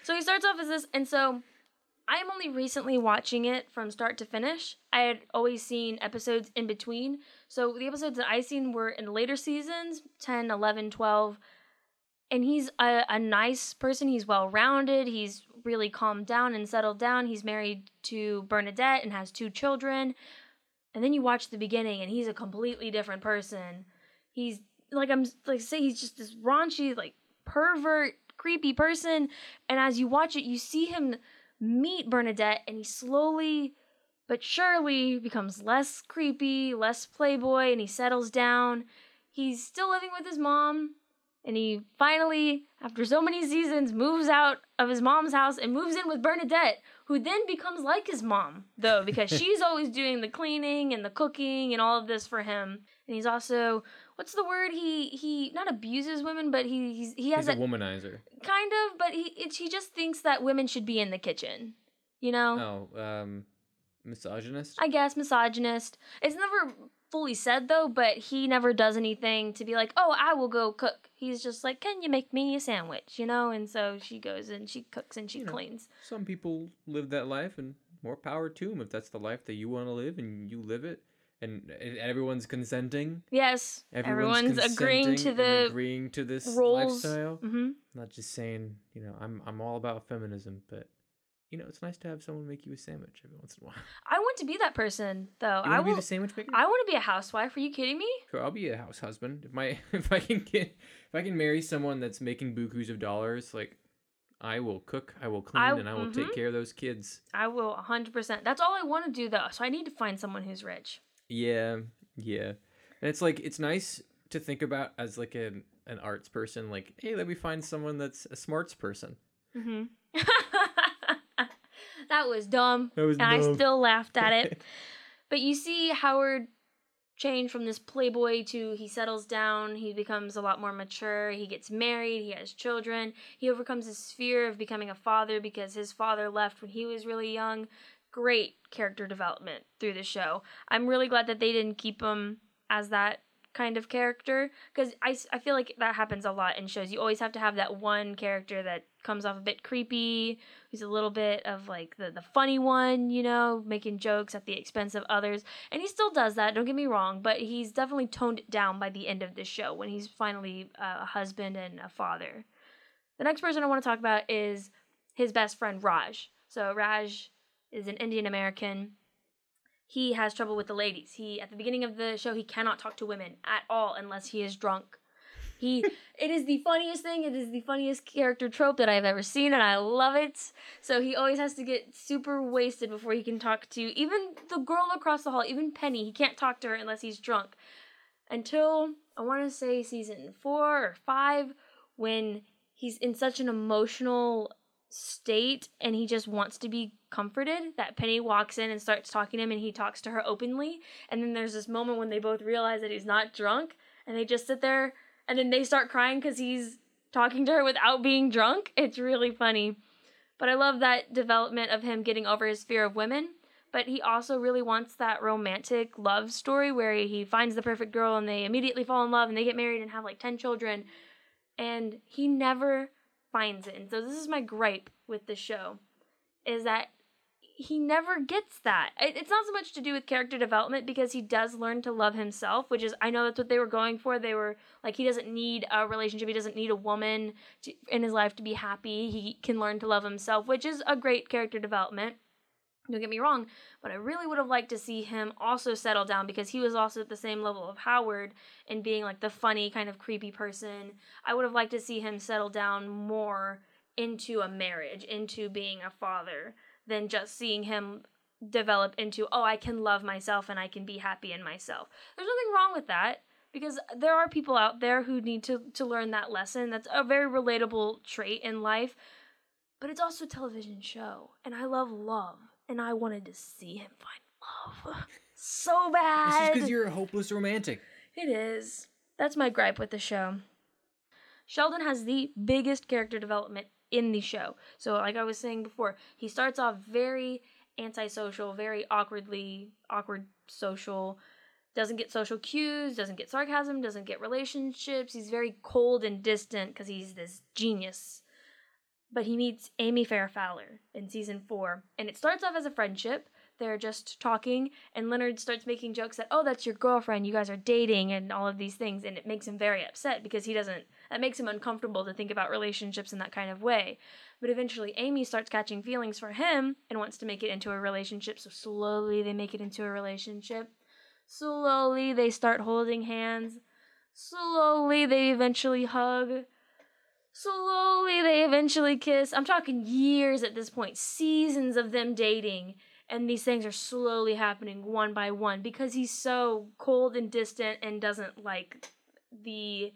So he starts off as this and so I am only recently watching it from start to finish. I had always seen episodes in between. So the episodes that I seen were in later seasons 10, 11, 12. And he's a, a nice person. He's well rounded. He's really calmed down and settled down. He's married to Bernadette and has two children. And then you watch the beginning and he's a completely different person. He's like I'm like say he's just this raunchy like pervert creepy person and as you watch it you see him meet Bernadette and he slowly but surely becomes less creepy, less playboy, and he settles down. He's still living with his mom, and he finally, after so many seasons, moves out of his mom's house and moves in with Bernadette, who then becomes like his mom, though, because she's always doing the cleaning and the cooking and all of this for him. And he's also what's the word? He he not abuses women, but he he's, he has He's a that womanizer. kind of, but he it, he just thinks that women should be in the kitchen. You know, Oh, um, misogynist. I guess misogynist. It's never fully said though, but he never does anything to be like, "Oh, I will go cook." He's just like, "Can you make me a sandwich?" You know, and so she goes and she cooks and she You know. cleans. Some people live that life, and more power to them if that's the life that you want to live and you live it, and, and everyone's consenting. Yes, everyone's, agreeing consenting to the agreeing to this roles. lifestyle. hmm Not just saying, you know, I'm I'm all about feminism, but you know, it's nice to have someone make you a sandwich every once in a while. I want to be that person though. You I want to will. be the sandwich maker? I want to be a housewife. Are you kidding me? Sure, I'll be a house husband if my if I can get if I can marry someone that's making bukus of dollars. Like, I will cook, I will clean, I- and I will mhm. take care of those kids. I will 100%. That's all I want to do though. So I need to find someone who's rich. Yeah, yeah. And it's like it's nice to think about as like an an arts person. Like, hey, let me find someone that's a smarts person. hmm that was dumb. That was and I still laughed at it. but you see Howard change from this playboy to he settles down, he becomes a lot more mature, he gets married, he has children, he overcomes his fear of becoming a father because his father left when he was really young. Great character development through the show. I'm really glad that they didn't keep him as that kind of character because I, I feel like that happens a lot in shows. You always have to have that one character that comes off a bit creepy, who's a little bit of like the, the funny one, you know, making jokes at the expense of others. And he still does that, don't get me wrong, but he's definitely toned it down by the end of the show when he's finally uh, a husband and a father. The next person I want to talk about is his best friend Raj. So Raj is an Indian American. He has trouble with the ladies. He at the beginning of the show he cannot talk to women at all unless he is drunk. He it is the funniest thing. It is the funniest character trope that I've ever seen and I love it. So he always has to get super wasted before he can talk to even the girl across the hall, even Penny. He can't talk to her unless he's drunk. Until I want to say season 4 or 5 when he's in such an emotional state and he just wants to be comforted that penny walks in and starts talking to him and he talks to her openly. And then there's this moment when they both realize that he's not drunk and they just sit there and then they start crying because he's talking to her without being drunk. It's really funny. But i love that development of him getting over his fear of women. But he also really wants that romantic love story where he finds the perfect girl and they immediately fall in love and they get married and have like 10 children. And he never finds it. And so this is my gripe with the show is that he never gets that. It's not so much to do with character development because he does learn to love himself, which is I know that's what they were going for. They were like he doesn't need a relationship, he doesn't need a woman to, in his life to be happy. He can learn to love himself, which is a great character development. Don't get me wrong, but I really would have liked to see him also settle down because he was also at the same level of Howard in being like the funny, kind of creepy person. I would have liked to see him settle down more into a marriage, into being a father, than just seeing him develop into, oh, I can love myself and I can be happy in myself. There's nothing wrong with that because there are people out there who need to, to learn that lesson. That's a very relatable trait in life, but it's also a television show, and I love love and I wanted to see him find love so bad. This is because you're a hopeless romantic. It is. That's my gripe with the show. Sheldon has the biggest character development in the show. So, like I was saying before, he starts off very antisocial, very awkwardly awkward social. Doesn't get social cues, doesn't get sarcasm, doesn't get relationships. He's very cold and distant because he's this genius but he meets Amy Farrah Fowler in season four, and it starts off as a friendship. They're just talking, and Leonard starts making jokes that, oh, that's your girlfriend, you guys are dating, and all of these things, and it makes him very upset because he doesn't, that makes him uncomfortable to think about relationships in that kind of way. But eventually, Amy starts catching feelings for him and wants to make it into a relationship, so slowly they make it into a relationship. Slowly they start holding hands. Slowly they eventually hug Slowly, they eventually kiss. I'm talking years at this point, seasons of them dating. And these things are slowly happening one by one because he's so cold and distant and doesn't like the.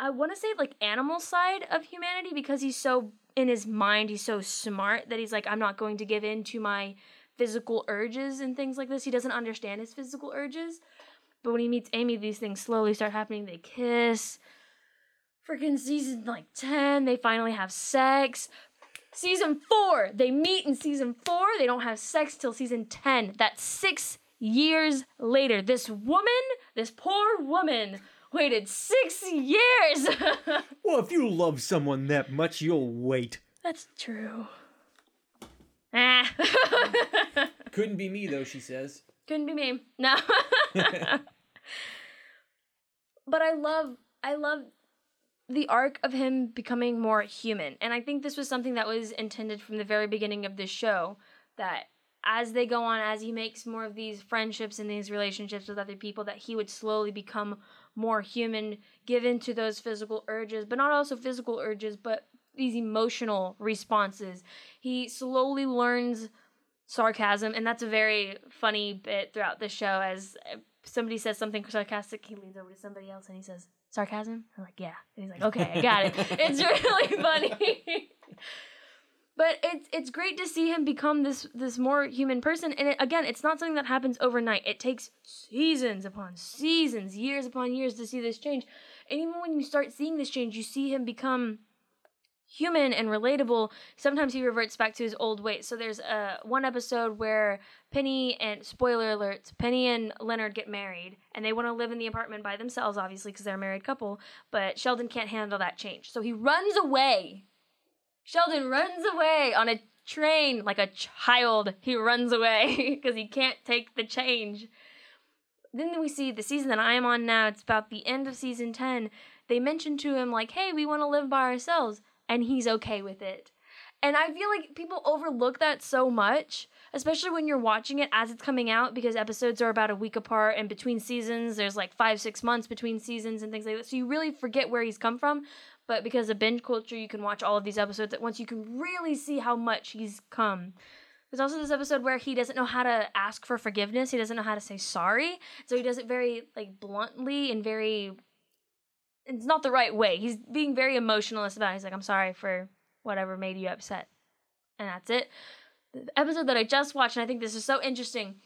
I want to say like animal side of humanity because he's so in his mind, he's so smart that he's like, I'm not going to give in to my physical urges and things like this. He doesn't understand his physical urges. But when he meets Amy, these things slowly start happening. They kiss freaking season like 10, they finally have sex. Season 4, they meet in season 4, they don't have sex till season 10. That's 6 years later. This woman, this poor woman waited 6 years. well, if you love someone that much, you'll wait. That's true. Ah. Couldn't be me though, she says. Couldn't be me. No. but I love I love the arc of him becoming more human. And I think this was something that was intended from the very beginning of this show that as they go on, as he makes more of these friendships and these relationships with other people, that he would slowly become more human, given to those physical urges, but not also physical urges, but these emotional responses. He slowly learns sarcasm, and that's a very funny bit throughout the show. As somebody says something sarcastic, he leans over to somebody else and he says, sarcasm? I'm like, yeah. And he's like, okay, I got it. it's really funny. But it's it's great to see him become this this more human person. And it, again, it's not something that happens overnight. It takes seasons upon seasons, years upon years to see this change. And even when you start seeing this change, you see him become human and relatable, sometimes he reverts back to his old ways. So there's uh, one episode where Penny and spoiler alerts, Penny and Leonard get married and they want to live in the apartment by themselves, obviously because they're a married couple. But Sheldon can't handle that change, so he runs away. Sheldon runs away on a train like a child. He runs away because he can't take the change. Then we see the season that I am on now. It's about the end of season ten. They mention to him like, "Hey, we want to live by ourselves." and he's okay with it. And I feel like people overlook that so much, especially when you're watching it as it's coming out because episodes are about a week apart and between seasons there's like 5 6 months between seasons and things like that. So you really forget where he's come from, but because of binge culture you can watch all of these episodes at once you can really see how much he's come. There's also this episode where he doesn't know how to ask for forgiveness. He doesn't know how to say sorry. So he does it very like bluntly and very it's not the right way. He's being very emotionalist about it. He's like, I'm sorry for whatever made you upset. And that's it. The episode that I just watched, and I think this is so interesting.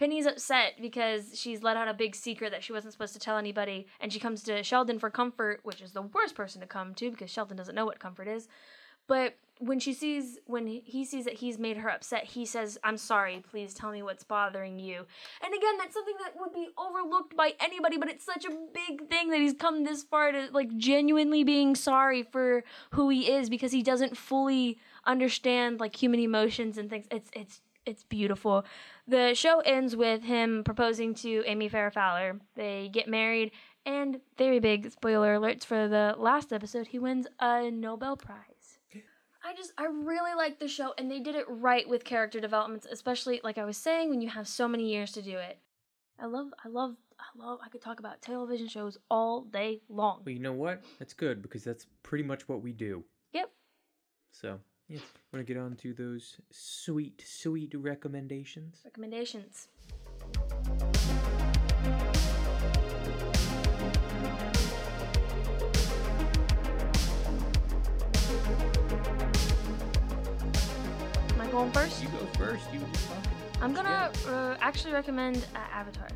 Penny's upset because she's let out a big secret that she wasn't supposed to tell anybody, and she comes to Sheldon for comfort, which is the worst person to come to because Sheldon doesn't know what comfort is. But when she sees when he sees that he's made her upset he says i'm sorry please tell me what's bothering you and again that's something that would be overlooked by anybody but it's such a big thing that he's come this far to like genuinely being sorry for who he is because he doesn't fully understand like human emotions and things it's it's it's beautiful the show ends with him proposing to amy farrah fowler they get married and very big spoiler alerts for the last episode he wins a nobel prize I just I really like the show and they did it right with character developments, especially like I was saying when you have so many years to do it. I love I love I love I could talk about television shows all day long. Well, you know what? That's good because that's pretty much what we do. Yep. So, yeah. Want to get on to those sweet, sweet recommendations? Recommendations. Am I going first? You go first. You were just talking. I'm gonna go. uh, actually recommend uh, Avatar.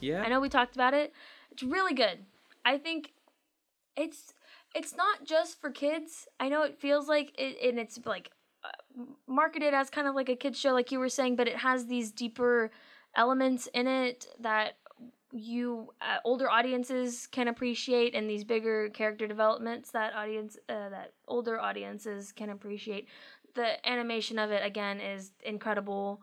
Yeah. I know we talked about it. It's really good. I think it's it's not just for kids. I know it feels like it, and it's like uh, marketed as kind of like a kids show, like you were saying, but it has these deeper elements in it that you uh, older audiences can appreciate, and these bigger character developments that audience uh, that older audiences can appreciate. The animation of it again is incredible.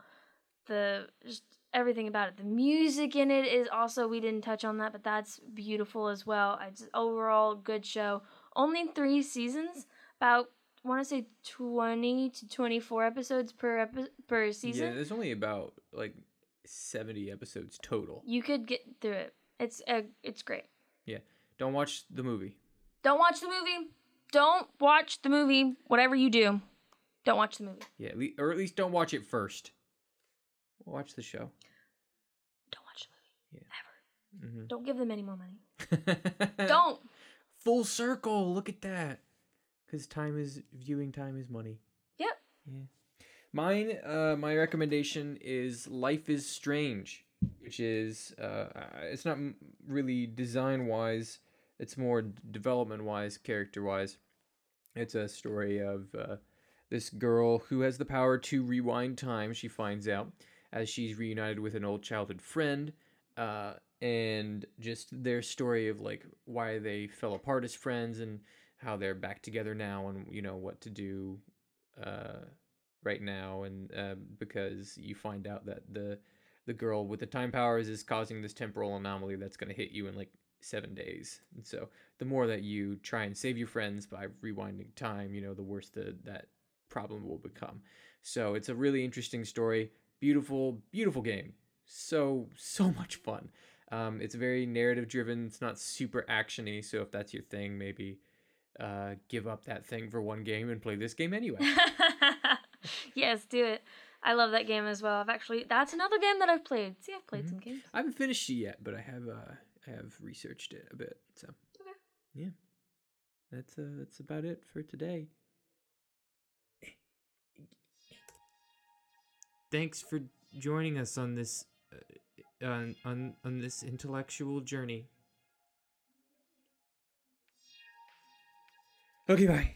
The just everything about it. The music in it is also we didn't touch on that, but that's beautiful as well. It's overall good show. Only three seasons, about I want to say twenty to twenty four episodes per epi- per Yeah, season. there's only about like 70 episodes total. You could get through it. It's uh, it's great. Yeah. Don't watch the movie. Don't watch the movie. Don't watch the movie. Whatever you do, don't watch the movie. Yeah, or at least don't watch it first. Watch the show. Don't watch the movie. Yeah. Ever. hmm Don't give them any more money. Don't. Full circle. Look at that. Because time is viewing time is money. Yep. Yeah. Mine, uh, my recommendation is Life is Strange, which is, uh, uh, it's not really design wise, it's more development wise, character wise. It's a story of uh, this girl who has the power to rewind time, she finds out, as she's reunited with an old childhood friend. Uh, and just their story of like why they fell apart as friends and how they're back together now and you know what to do uh, right now and uh, because you find out that the the girl with the time powers is causing this temporal anomaly that's going to hit you in like seven days. And so the more that you try and save your friends by rewinding time you know the worse the, that problem will become. So it's a really interesting story. Beautiful beautiful game. So so much fun um, it's very narrative driven it's not super actiony so if that's your thing maybe uh, give up that thing for one game and play this game anyway yes, do it. I love that game as well. I've actually that's another game that I've played. See, I've played Mhm. some games. I haven't finished it yet, but I have uh I have researched it a bit. So Okay. yeah, that's uh that's about it for today. Thanks for joining us on this uh, on on on this intellectual journey. Okay, bye.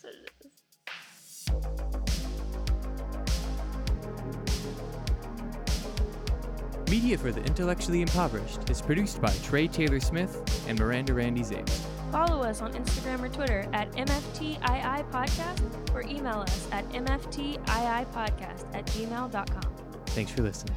So it is. Media for the Intellectually Impoverished is produced by Trey Taylor Smith and Miranda Randy Zames. Follow us on Instagram or Twitter at MFTII Podcast or email us at MFTII Podcast at gmail.com. Thanks for listening.